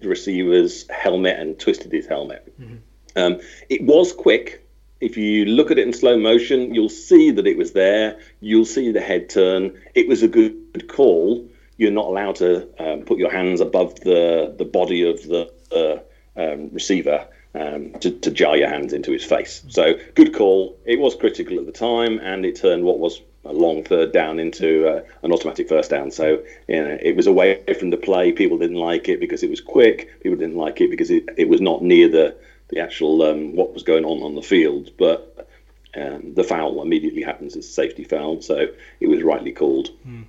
the receiver's helmet and twisted his helmet. Mm-hmm. Um, it was quick if you look at it in slow motion, you'll see that it was there. You'll see the head turn. It was a good call. You're not allowed to um, put your hands above the, the body of the uh, um, receiver um, to, to jar your hands into his face. So, good call. It was critical at the time, and it turned what was a long third down into uh, an automatic first down. So, you know, it was away from the play. People didn't like it because it was quick. People didn't like it because it, it was not near the the actual um, what was going on on the field, but um, the foul immediately happens. It's a safety foul, so it was rightly called. Mm.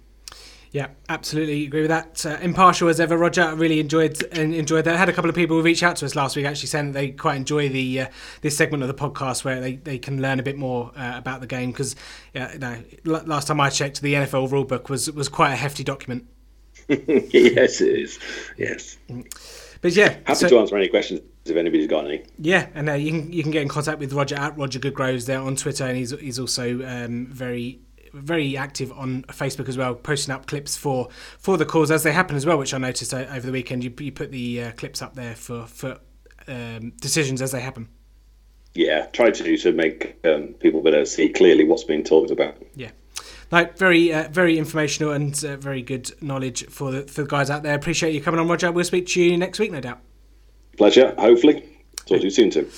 Yeah, absolutely agree with that. Uh, impartial as ever, Roger. I really enjoyed enjoyed that. I had a couple of people reach out to us last week actually saying they quite enjoy the uh, this segment of the podcast where they, they can learn a bit more uh, about the game because yeah, no, last time I checked, the NFL rulebook was was quite a hefty document. yes, it is. Yes. But yeah, happy so, to answer any questions if anybody's got any. Yeah, and uh, you can you can get in contact with Roger at Roger Goodgroves there on Twitter, and he's he's also um, very very active on Facebook as well, posting up clips for for the calls as they happen as well, which I noticed over the weekend. You, you put the uh, clips up there for for um, decisions as they happen. Yeah, try to to make um, people better see clearly what's being talked about. Yeah. No, very, uh, very informational and uh, very good knowledge for the, for the guys out there. Appreciate you coming on, Roger. We'll speak to you next week, no doubt. Pleasure, hopefully. Talk to you soon, too.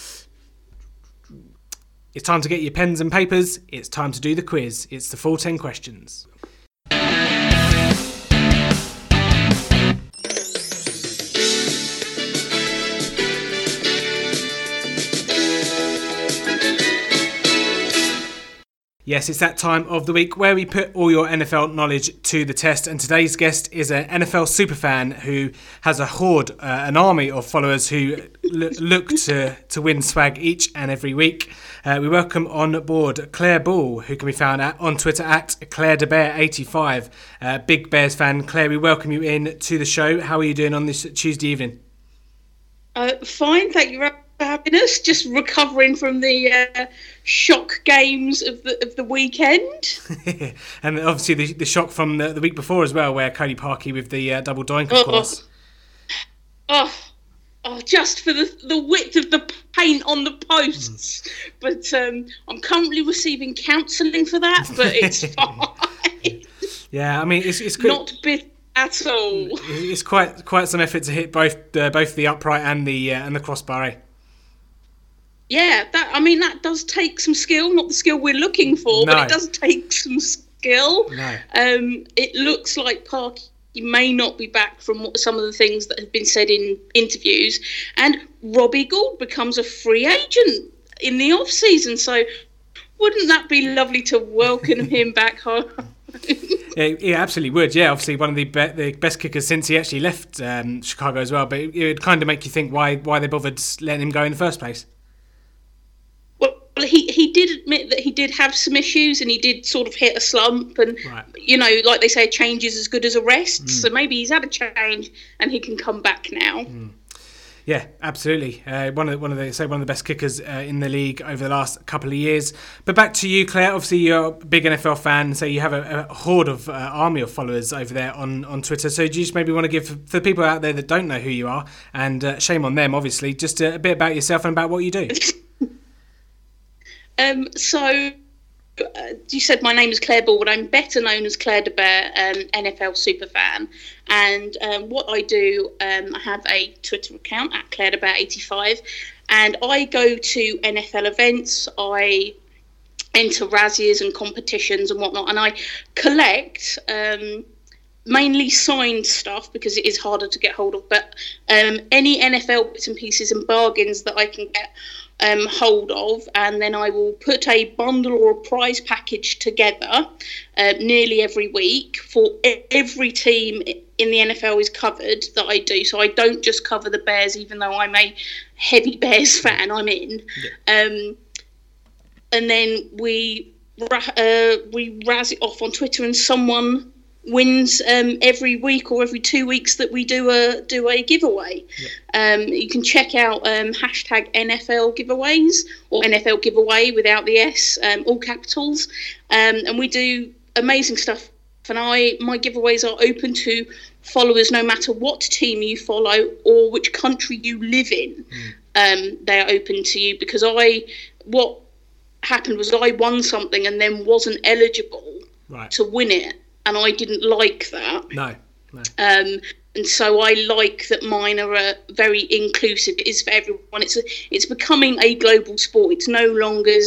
It's time to get your pens and papers. It's time to do the quiz. It's the full 10 questions. Yes, it's that time of the week where we put all your NFL knowledge to the test. And today's guest is an NFL superfan who has a horde, uh, an army of followers who l- look to, to win swag each and every week. Uh, we welcome on board Claire Ball, who can be found at, on Twitter at Claire DeBear85. Uh, big Bears fan. Claire, we welcome you in to the show. How are you doing on this Tuesday evening? Uh, fine, thank you happiness, just recovering from the uh, shock games of the of the weekend. and obviously the, the shock from the, the week before as well, where Cody Parkey with the uh, double doink, of oh, course. Oh, oh, just for the the width of the paint on the posts. Mm. But um, I'm currently receiving counselling for that, but it's fine. Yeah, I mean it's it's good. not bit at all. It's quite quite some effort to hit both uh, both the upright and the uh, and the crossbar. Eh? Yeah, that I mean that does take some skill, not the skill we're looking for, no. but it does take some skill. No. Um, it looks like Parkey may not be back from some of the things that have been said in interviews, and Robbie Gould becomes a free agent in the off season. So, wouldn't that be lovely to welcome him back home? yeah, he absolutely would. Yeah, obviously one of the be- the best kickers since he actually left um, Chicago as well. But it would kind of make you think why why they bothered letting him go in the first place well, he, he did admit that he did have some issues and he did sort of hit a slump. And, right. you know, like they say, a change is as good as a rest. Mm. So maybe he's had a change and he can come back now. Mm. Yeah, absolutely. Uh, one of the, one of the say one of the best kickers uh, in the league over the last couple of years. But back to you, Claire. Obviously, you're a big NFL fan, so you have a, a horde of uh, army of followers over there on, on Twitter. So do you just maybe want to give for the people out there that don't know who you are, and uh, shame on them, obviously, just a, a bit about yourself and about what you do. Um, so uh, you said my name is Claire Ball, but I'm better known as Claire de um, NFL super fan. And um, what I do, um, I have a Twitter account at Claire de Bear 85, and I go to NFL events. I enter Razzies and competitions and whatnot, and I collect um, mainly signed stuff because it is harder to get hold of, but um, any NFL bits and pieces and bargains that I can get um, hold of, and then I will put a bundle or a prize package together uh, nearly every week for every team in the NFL is covered that I do. So I don't just cover the Bears, even though I'm a heavy Bears fan. I'm in, um, and then we uh, we razz it off on Twitter, and someone wins um, every week or every two weeks that we do a do a giveaway. Yeah. Um, you can check out um, hashtag NFL giveaways or NFL giveaway without the S, um, all capitals, um, and we do amazing stuff. And I my giveaways are open to followers no matter what team you follow or which country you live in. Mm. they are open to you because I what happened was I won something and then wasn't eligible right. to win it and I didn't like that. No. no. Um, and so I like that mine are uh, very inclusive. It is for everyone. It's a, it's becoming a global sport. It's no longer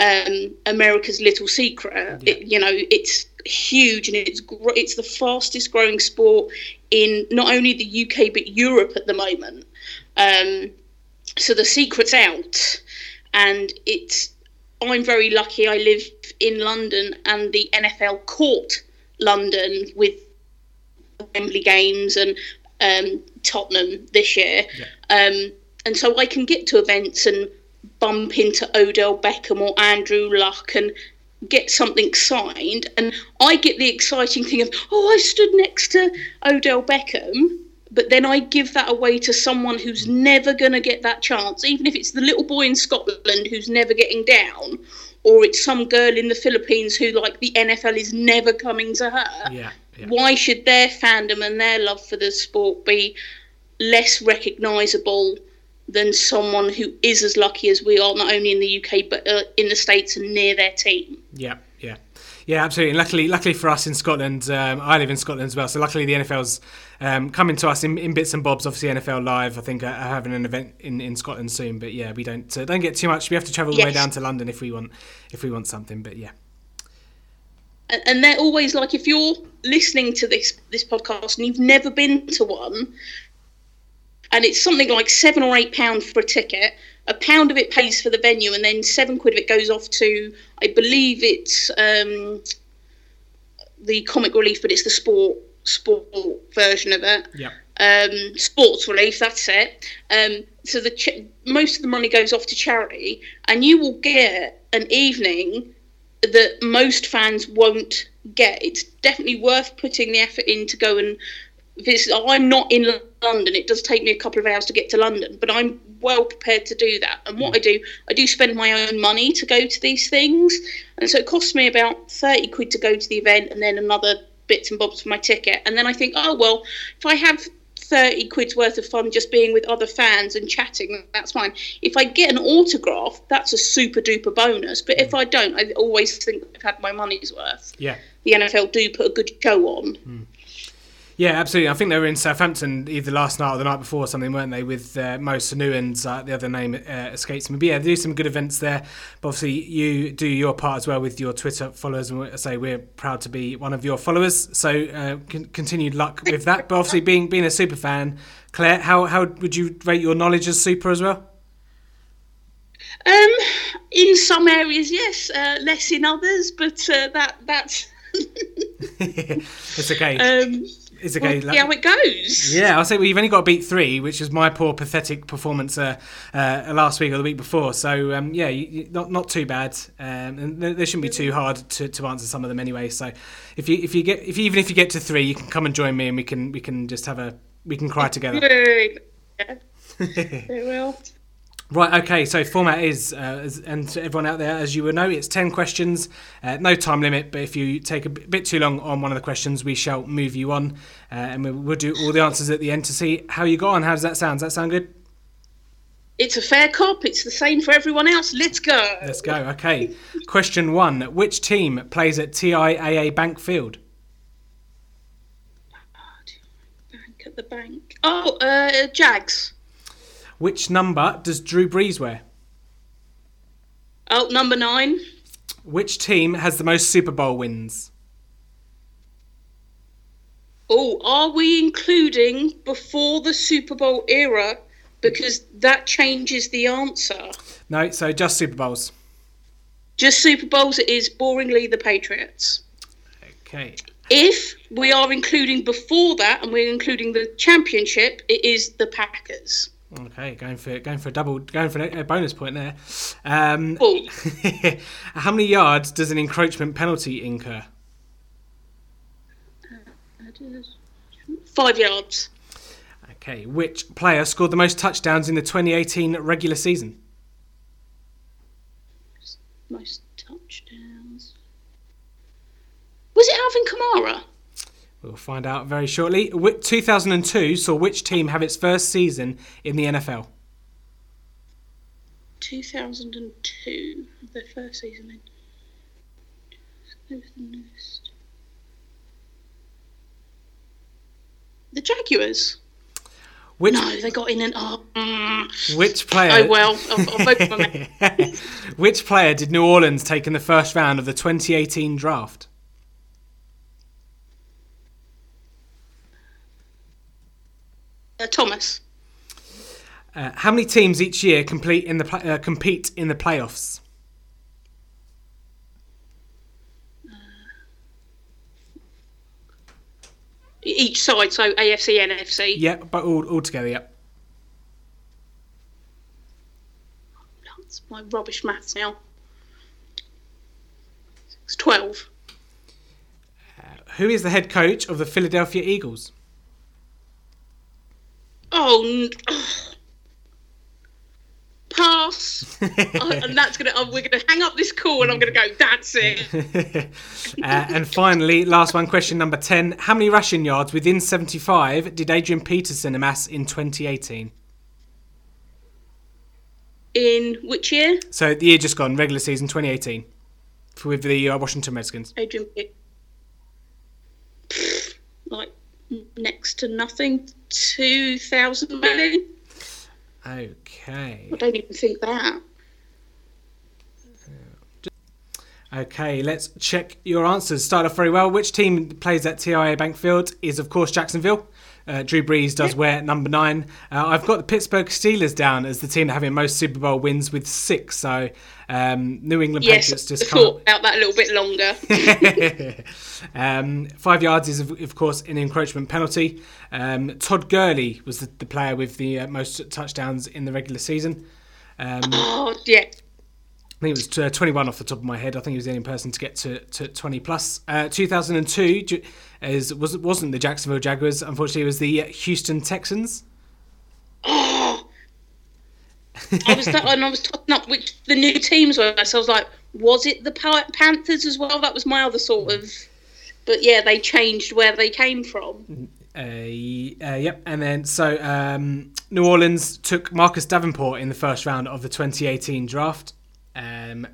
um, America's little secret. Yeah. It, you know, it's huge and it's gr- it's the fastest growing sport in not only the UK but Europe at the moment. Um, so the secret's out, and it's. I'm very lucky. I live in London, and the NFL court London with Wembley games and um, Tottenham this year. Yeah. Um, and so I can get to events and bump into Odell Beckham or Andrew Luck and get something signed. And I get the exciting thing of, oh, I stood next to Odell Beckham. But then I give that away to someone who's never going to get that chance, even if it's the little boy in Scotland who's never getting down, or it's some girl in the Philippines who like the NFL is never coming to her. Yeah, yeah. Why should their fandom and their love for the sport be less recognisable than someone who is as lucky as we are, not only in the UK but uh, in the states and near their team? Yeah, yeah. Absolutely. And luckily, luckily for us in Scotland, um, I live in Scotland as well. So luckily, the NFL's um, coming to us in, in, bits and bobs. Obviously, NFL Live, I think, are having an event in, in Scotland soon. But yeah, we don't uh, don't get too much. We have to travel all the way down to London if we want if we want something. But yeah. And they're always like, if you're listening to this this podcast and you've never been to one, and it's something like seven or eight pounds for a ticket, a pound of it pays for the venue, and then seven quid of it goes off to, I believe it's um, the comic relief, but it's the sport sport version of it. Yeah. Um, sports relief, that's it. Um, so the ch- most of the money goes off to charity, and you will get an evening that most fans won't get. It's definitely worth putting the effort in to go and visit. I'm not in London. It does take me a couple of hours to get to London, but I'm well prepared to do that. And what mm. I do, I do spend my own money to go to these things, and so it costs me about thirty quid to go to the event, and then another bits and bobs for my ticket. And then I think, oh well, if I have 30 quid's worth of fun just being with other fans and chatting, that's fine. If I get an autograph, that's a super duper bonus. But if I don't, I always think I've had my money's worth. Yeah. The NFL do put a good show on. Mm. Yeah, absolutely. I think they were in Southampton either last night or the night before or something, weren't they? With uh, Mo Sanu and uh, the other name uh, escapes me. But yeah, they do some good events there. But obviously, you do your part as well with your Twitter followers, and I say we're proud to be one of your followers. So uh, con- continued luck with that. But obviously, being being a super fan, Claire, how how would you rate your knowledge as super as well? Um, in some areas, yes, uh, less in others, but uh, that that's. it's okay. Um, it's okay. We'll see how it goes. Yeah, I'll say well, you've only got to beat three, which is my poor, pathetic performance uh, uh, last week or the week before. So um, yeah, you, you, not not too bad, um, and they shouldn't be too hard to, to answer some of them anyway. So if you if you get if you, even if you get to three, you can come and join me, and we can we can just have a we can cry together. Yeah. Very well. Right, okay, so format is, uh, and to everyone out there, as you will know, it's 10 questions, uh, no time limit, but if you take a bit too long on one of the questions, we shall move you on, uh, and we- we'll do all the answers at the end to see how you got on. How does that sound? Does that sound good? It's a fair cop. It's the same for everyone else. Let's go. Let's go, okay. Question one Which team plays at TIAA Bank Field? Bank at the bank. Oh, uh, Jags. Which number does Drew Brees wear? Oh, number nine. Which team has the most Super Bowl wins? Oh, are we including before the Super Bowl era? Because that changes the answer. No, so just Super Bowls. Just Super Bowls, it is boringly the Patriots. Okay. If we are including before that and we're including the championship, it is the Packers. Okay, going for going for a double, going for a bonus point there. Um, how many yards does an encroachment penalty incur? five yards. Okay, which player scored the most touchdowns in the 2018 regular season? Most touchdowns. Was it Alvin Kamara? We'll find out very shortly. 2002 saw which team have its first season in the NFL? 2002, their first season in. The Jaguars. Which No, they got in and oh, mm. which player? oh well. I'll, I'll which player did New Orleans take in the first round of the 2018 draft? Thomas. Uh, how many teams each year complete in the uh, compete in the playoffs? Each side, so AFC, NFC. Yeah, but all, all together. Yep. That's my rubbish maths now. It's 12. Who is the head coach of the Philadelphia Eagles? Oh, n- pass. And that's gonna. We're gonna hang up this call, and I'm gonna go. That's it. Uh, and finally, last one, question number 10. How many rushing yards within 75 did Adrian Peterson amass in 2018? In which year? So the year just gone, regular season 2018, for- with the uh, Washington Redskins. Adrian Like next to nothing. Two thousand maybe. Okay. I don't even think that. Okay, let's check your answers. Start off very well. Which team plays at TIAA Bank Field is, of course, Jacksonville. Uh, Drew Brees does wear number nine. Uh, I've got the Pittsburgh Steelers down as the team having most Super Bowl wins with six. So um, New England Yes, Patriots just come thought about that a little bit longer. um, five yards is, of, of course, an encroachment penalty. Um, Todd Gurley was the, the player with the uh, most touchdowns in the regular season. Um, oh yeah. I think it was uh, 21 off the top of my head. I think he was the only person to get to, to 20 plus. Uh, 2002 ju- is, was, wasn't the Jacksonville Jaguars. Unfortunately, it was the uh, Houston Texans. Oh. I was th- and I was talking up which the new teams were. So I was like, was it the Panthers as well? That was my other sort of. But yeah, they changed where they came from. Uh, uh, yep. And then, so um, New Orleans took Marcus Davenport in the first round of the 2018 draft. Um,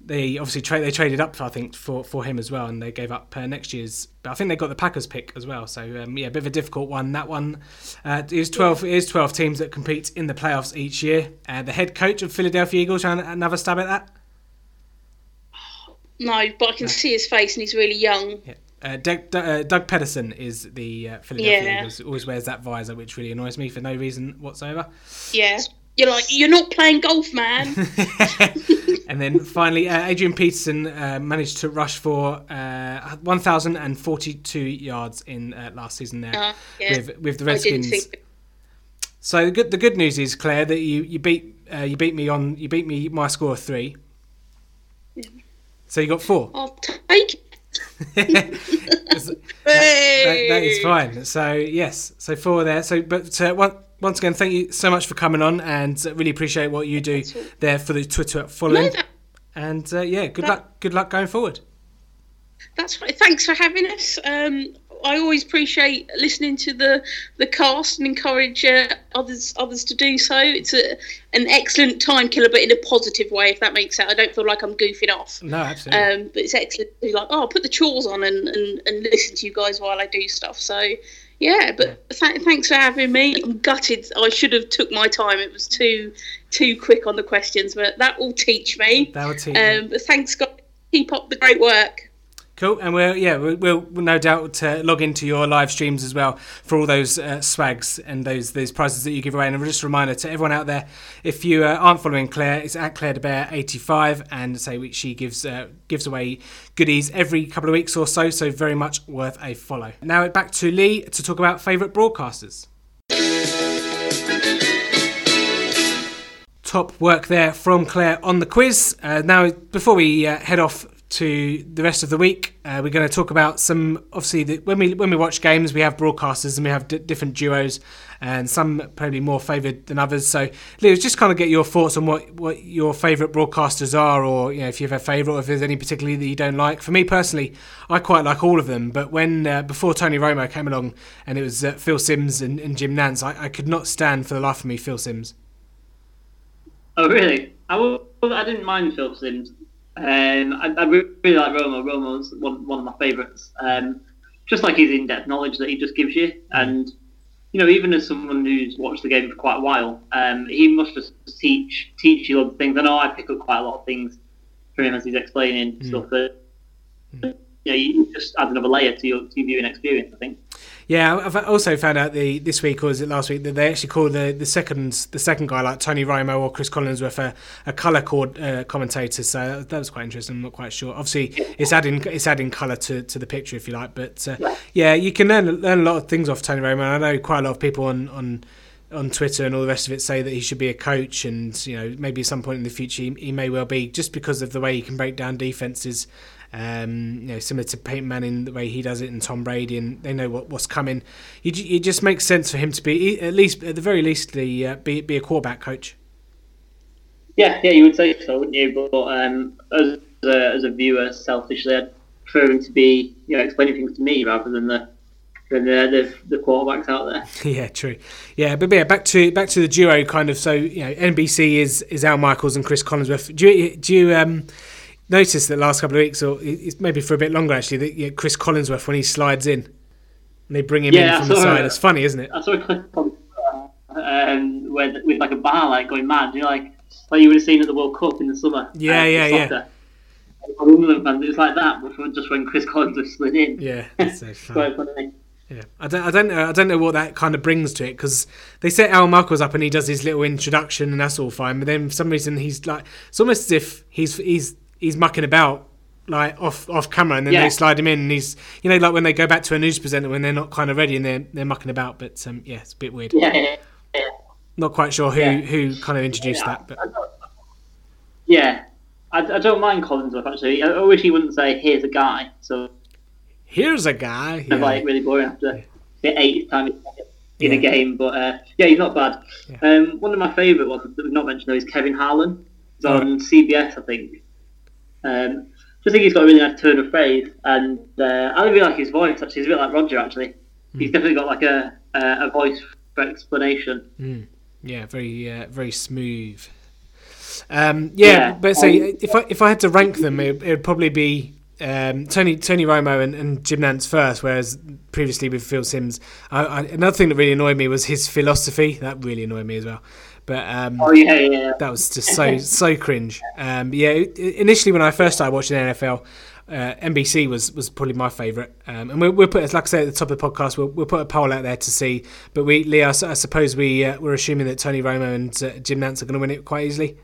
they obviously tra- they traded up, I think, for, for him as well, and they gave up uh, next year's. But I think they got the Packers pick as well. So um, yeah, a bit of a difficult one. That one uh, is twelve. It is twelve teams that compete in the playoffs each year. Uh, the head coach of Philadelphia Eagles trying another stab at that. No, but I can see his face and he's really young. Yeah. Uh, Doug, uh, Doug Pederson is the uh, Philadelphia Yeah. Eagles. Always wears that visor, which really annoys me for no reason whatsoever. Yeah. You're like, you're not playing golf, man. and then finally, uh, Adrian Peterson uh, managed to rush for uh, 1,042 yards in uh, last season there Uh, yeah. with with the Redskins. think. So the good the good news is Claire that you you beat uh, you beat me on you beat me my score of three. So you got four. I'll take Hey! that, that is fine. So yes, so four there. So but uh, one once again, thank you so much for coming on, and uh, really appreciate what you do there for the Twitter following. No, and uh, yeah, good that- luck. Good luck going forward. That's right. Thanks for having us. Um, I always appreciate listening to the the cast and encourage uh, others others to do so. It's a, an excellent time killer, but in a positive way, if that makes sense. I don't feel like I'm goofing off. No, absolutely. Um, but it's excellent to be like, oh, I'll put the chores on and, and, and listen to you guys while I do stuff. So, yeah, but th- thanks for having me. I'm gutted. I should have took my time. It was too too quick on the questions, but that will teach me. That will teach. Um, but thanks, God. Keep up the great work. Cool, and we'll yeah we'll, we'll, no doubt uh, log into your live streams as well for all those uh, swags and those those prizes that you give away. And just a reminder to everyone out there, if you uh, aren't following Claire, it's at Claire de Bear eighty five, and say we- she gives uh, gives away goodies every couple of weeks or so. So very much worth a follow. Now back to Lee to talk about favourite broadcasters. top work there from Claire on the quiz. Uh, now, before we uh, head off to the rest of the week, uh, we're going to talk about some. Obviously, the, when we when we watch games, we have broadcasters and we have d- different duos, and some probably more favoured than others. So, Leo, just kind of get your thoughts on what, what your favourite broadcasters are, or you know, if you have a favourite, or if there's any particularly that you don't like. For me personally, I quite like all of them. But when uh, before Tony Romo came along, and it was uh, Phil Simms and, and Jim Nantz, I, I could not stand for the life of me Phil Simms. Oh, really? I I didn't mind Phil Simms. Um, I, I really like Romo. Romo's one, one of my favourites. Um, just like his in-depth knowledge that he just gives you, and you know, even as someone who's watched the game for quite a while, um, he must just teach teach you lots of things. I know I pick up quite a lot of things from him as he's explaining stuff that. Yeah, you just add another layer to your, to your viewing experience. I think. Yeah, I've also found out the this week or was it last week that they actually call the the second the second guy like Tony Romo or Chris Collinsworth a, a color cord uh, commentator. So that, that was quite interesting. I'm not quite sure. Obviously, it's adding it's adding color to, to the picture if you like. But uh, yeah, you can learn learn a lot of things off Tony Romo. I know quite a lot of people on on on Twitter and all the rest of it say that he should be a coach, and you know maybe at some point in the future he, he may well be just because of the way he can break down defenses. Um, you know, similar to Peyton Manning, the way he does it, and Tom Brady, and they know what, what's coming. It, it just makes sense for him to be, at least at the very least, the uh, be be a quarterback coach. Yeah, yeah, you would say so, wouldn't you? But um, as, a, as a viewer, selfishly, I'd prefer him to be, you know, explaining things to me rather than the than the, the, the quarterbacks out there. yeah, true. Yeah, but yeah, back to back to the duo kind of. So you know, NBC is is Al Michaels and Chris Collinsworth. Do you do you um, notice that last couple of weeks, or it's maybe for a bit longer actually, that know, Chris Collinsworth when he slides in, and they bring him Yeah, in from the side. it. It's funny, isn't it? I saw a clip on um, with, with like a bar like going mad, you know, like like you would have seen at the World Cup in the summer. Yeah, uh, yeah, yeah. soccer. For Wimbledon fans, it's like that, but just when Chris Collinsworth slid in. Yeah, that's so It's funny. quite funny. Yeah, I don't, I don't know, I don't know what that kind of brings to it because they set Al Michaels up and he does his little introduction and that's all fine, but then for some reason he's like, it's almost as if he's he's he's mucking about like off off camera and then Yeah. they slide him in and he's you know like when they go back to a news presenter when they're not kind of ready and they're they're mucking about, but um, yeah, it's a bit weird. Yeah. Not quite sure who who kind of introduced that, but I yeah. I, I don't mind Collinsworth actually. I, I wish he wouldn't say "here's a guy," so here's a guy. Yeah. like really boring after the eighth time in a game. But uh, yeah, he's not bad. Um, one of my favourite ones that we've not mentioned though is Kevin Harlan. He's on CBS, I think. Um, just think he's got a really nice turn of phrase, and uh, I really like his voice. Actually, he's a bit like Roger. Actually, Hmm. he's definitely got like a a, a voice for explanation. Yeah, very uh, very smooth. Um, yeah, Yeah. but so Um, if I if I had to rank them, it would probably be um, Tony Tony Romo and, and Jim Nantz first, whereas previously with Phil Simms. I, I, another thing that really annoyed me was his philosophy. That really annoyed me as well. But um, Oh yeah, yeah, that was just so so cringe. Um, yeah, initially when I first started watching NFL, uh, NBC was was probably my favourite. Um, and we'll, we'll put, like I said at the top of the podcast, we'll, we'll put a poll out there to see. But we, Lee, I, I suppose we uh, we're assuming that Tony Romo and uh, Jim Nantz are going to win it quite easily.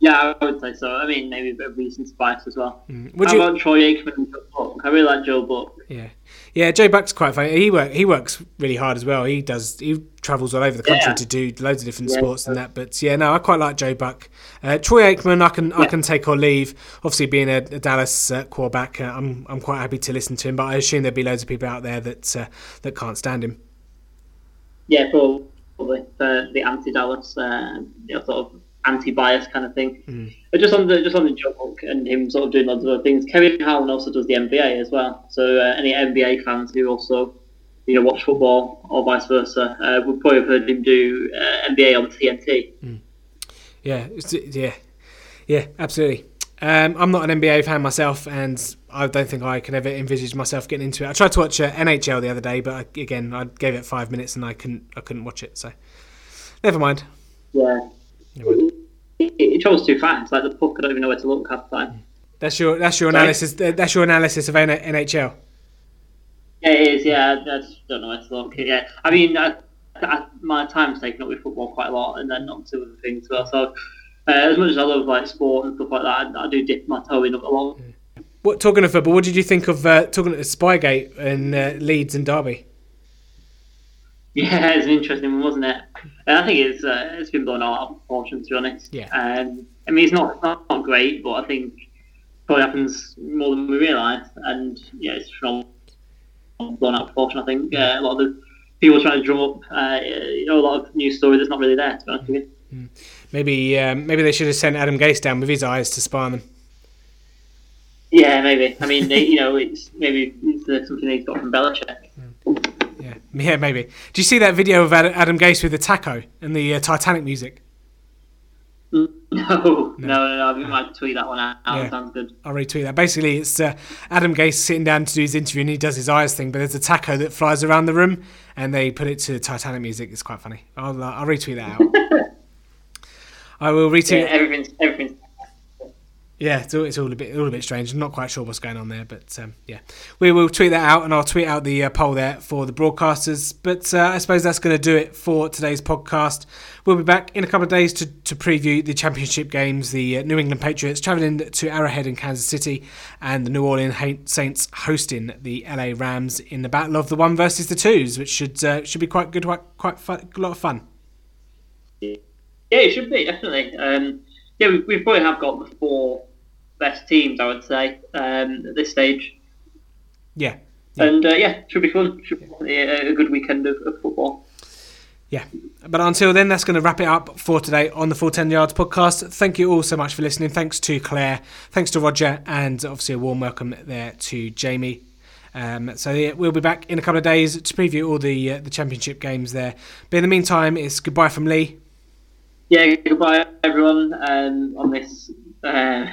Yeah, I would say so. I mean, maybe a bit of recent spice as well. Would How you? about Troy Aikman and Joe Buck? I really like Joe Buck. Yeah, yeah. Joe Buck's quite funny. He work he works really hard as well. He does. He travels all over the country Yeah. to do loads of different Yeah. sports and that. But yeah, no, I quite like Joe Buck. Uh, Troy Aikman, I can I can take or leave. Obviously, being a, a Dallas uh, quarterback, uh, I'm I'm quite happy to listen to him. But I assume there'll be loads of people out there that uh, that can't stand him. Yeah, probably for the anti-Dallas, uh, you know, sort of anti-bias kind of thing. But just on the just on the joke and him sort of doing lots of other things. Kevin Harlan also does the NBA as well. So uh, any NBA fans who also you know watch football or vice versa uh, would probably have heard him do uh, NBA on TNT. Yeah, it's, yeah, yeah, absolutely. Um, I'm not an NBA fan myself, and I don't think I can ever envisage myself getting into it. I tried to watch uh, NHL the other day, but I, again, I gave it five minutes and I couldn't, I couldn't watch it. So, never mind. Yeah. It, it travels too fast. Like the puck, I don't even know where to look half the time. That's your, that's your Sorry? analysis. That's your analysis of NHL. Yeah, it is. Yeah, I just don't know where to look. Yeah, I mean, I, I, my time's taken up with football quite a lot, and then on to other things as well. So, uh, as much as I love like sport and stuff like that, I, I do dip my toe in a lot. What talking of football? What did you think of uh, talking of Spygate and uh, Leeds and Derby? Yeah, it's an interesting one, wasn't it? And I think it's uh, it's been blown out of proportion, to be honest. Yeah. Um, I mean, it's not it's not, great, but I think probably happens more than we realise, and yeah, it's from blown out of proportion. I think uh, a lot of the people trying to drum up, uh, you know, a lot of news stories that's not really there. To be honest with you. Maybe, um, maybe they should have sent Adam Gase down with his eyes to spy on them. Yeah, maybe. I mean, they, you know, it's maybe it's uh, something he's got from Belichick. Yeah, yeah, maybe. Do you see that video of Adam Gase with the taco and the uh, Titanic music? No, no, no, no. I might tweet that one out. Yeah. Sounds good. I'll retweet that. Basically, it's uh, Adam Gase sitting down to do his interview and he does his eyes thing, but there's a taco that flies around the room and they put it to Titanic music. It's quite funny. I'll, uh, I'll retweet that out. I will Yeah, retweet. everything's everything's Yeah, it's all, it's all a bit all a bit strange. I'm not quite sure what's going on there, but um, yeah, we will tweet that out, and I'll tweet out the uh, poll there for the broadcasters. But uh, I suppose that's going to do it for today's podcast. We'll be back in a couple of days to, to preview the championship games. The uh, New England Patriots traveling to Arrowhead in Kansas City, and the New Orleans Saints hosting the LA Rams in the battle of the one versus the twos, which should uh, should be quite good, quite quite fun, a lot of fun. Yeah, it should be definitely. Um, yeah, we, we probably have got the four best teams, I would say, um, at this stage. Yeah, And uh, yeah, should be fun. Should be a, a good weekend of, of football. Yeah. But until then, that's going to wrap it up for today on the Full 10 Yards podcast. Thank you all so much for listening. Thanks to Claire, thanks to Roger, and obviously a warm welcome there to Jamie. Um, so yeah, we'll be back in a couple of days to preview all the uh, the championship games there. But in the meantime, it's goodbye from Lee. Yeah, goodbye everyone um, on this uh,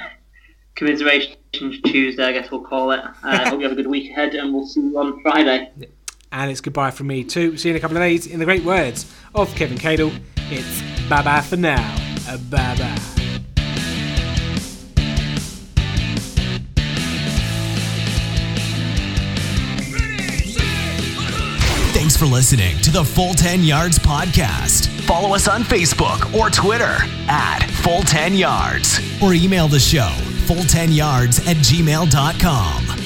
commiseration Tuesday, I guess we'll call it. Uh, hope you have a good week ahead, and we'll see you on Friday. And it's goodbye from me too. See you in a couple of days. In the great words of Kevin Cadle, it's bye bye for now. Bye bye. Thanks for listening to the Full 10 Yards podcast. Follow us on Facebook or Twitter at Full 10 Yards or email the show full10yards at gmail.com.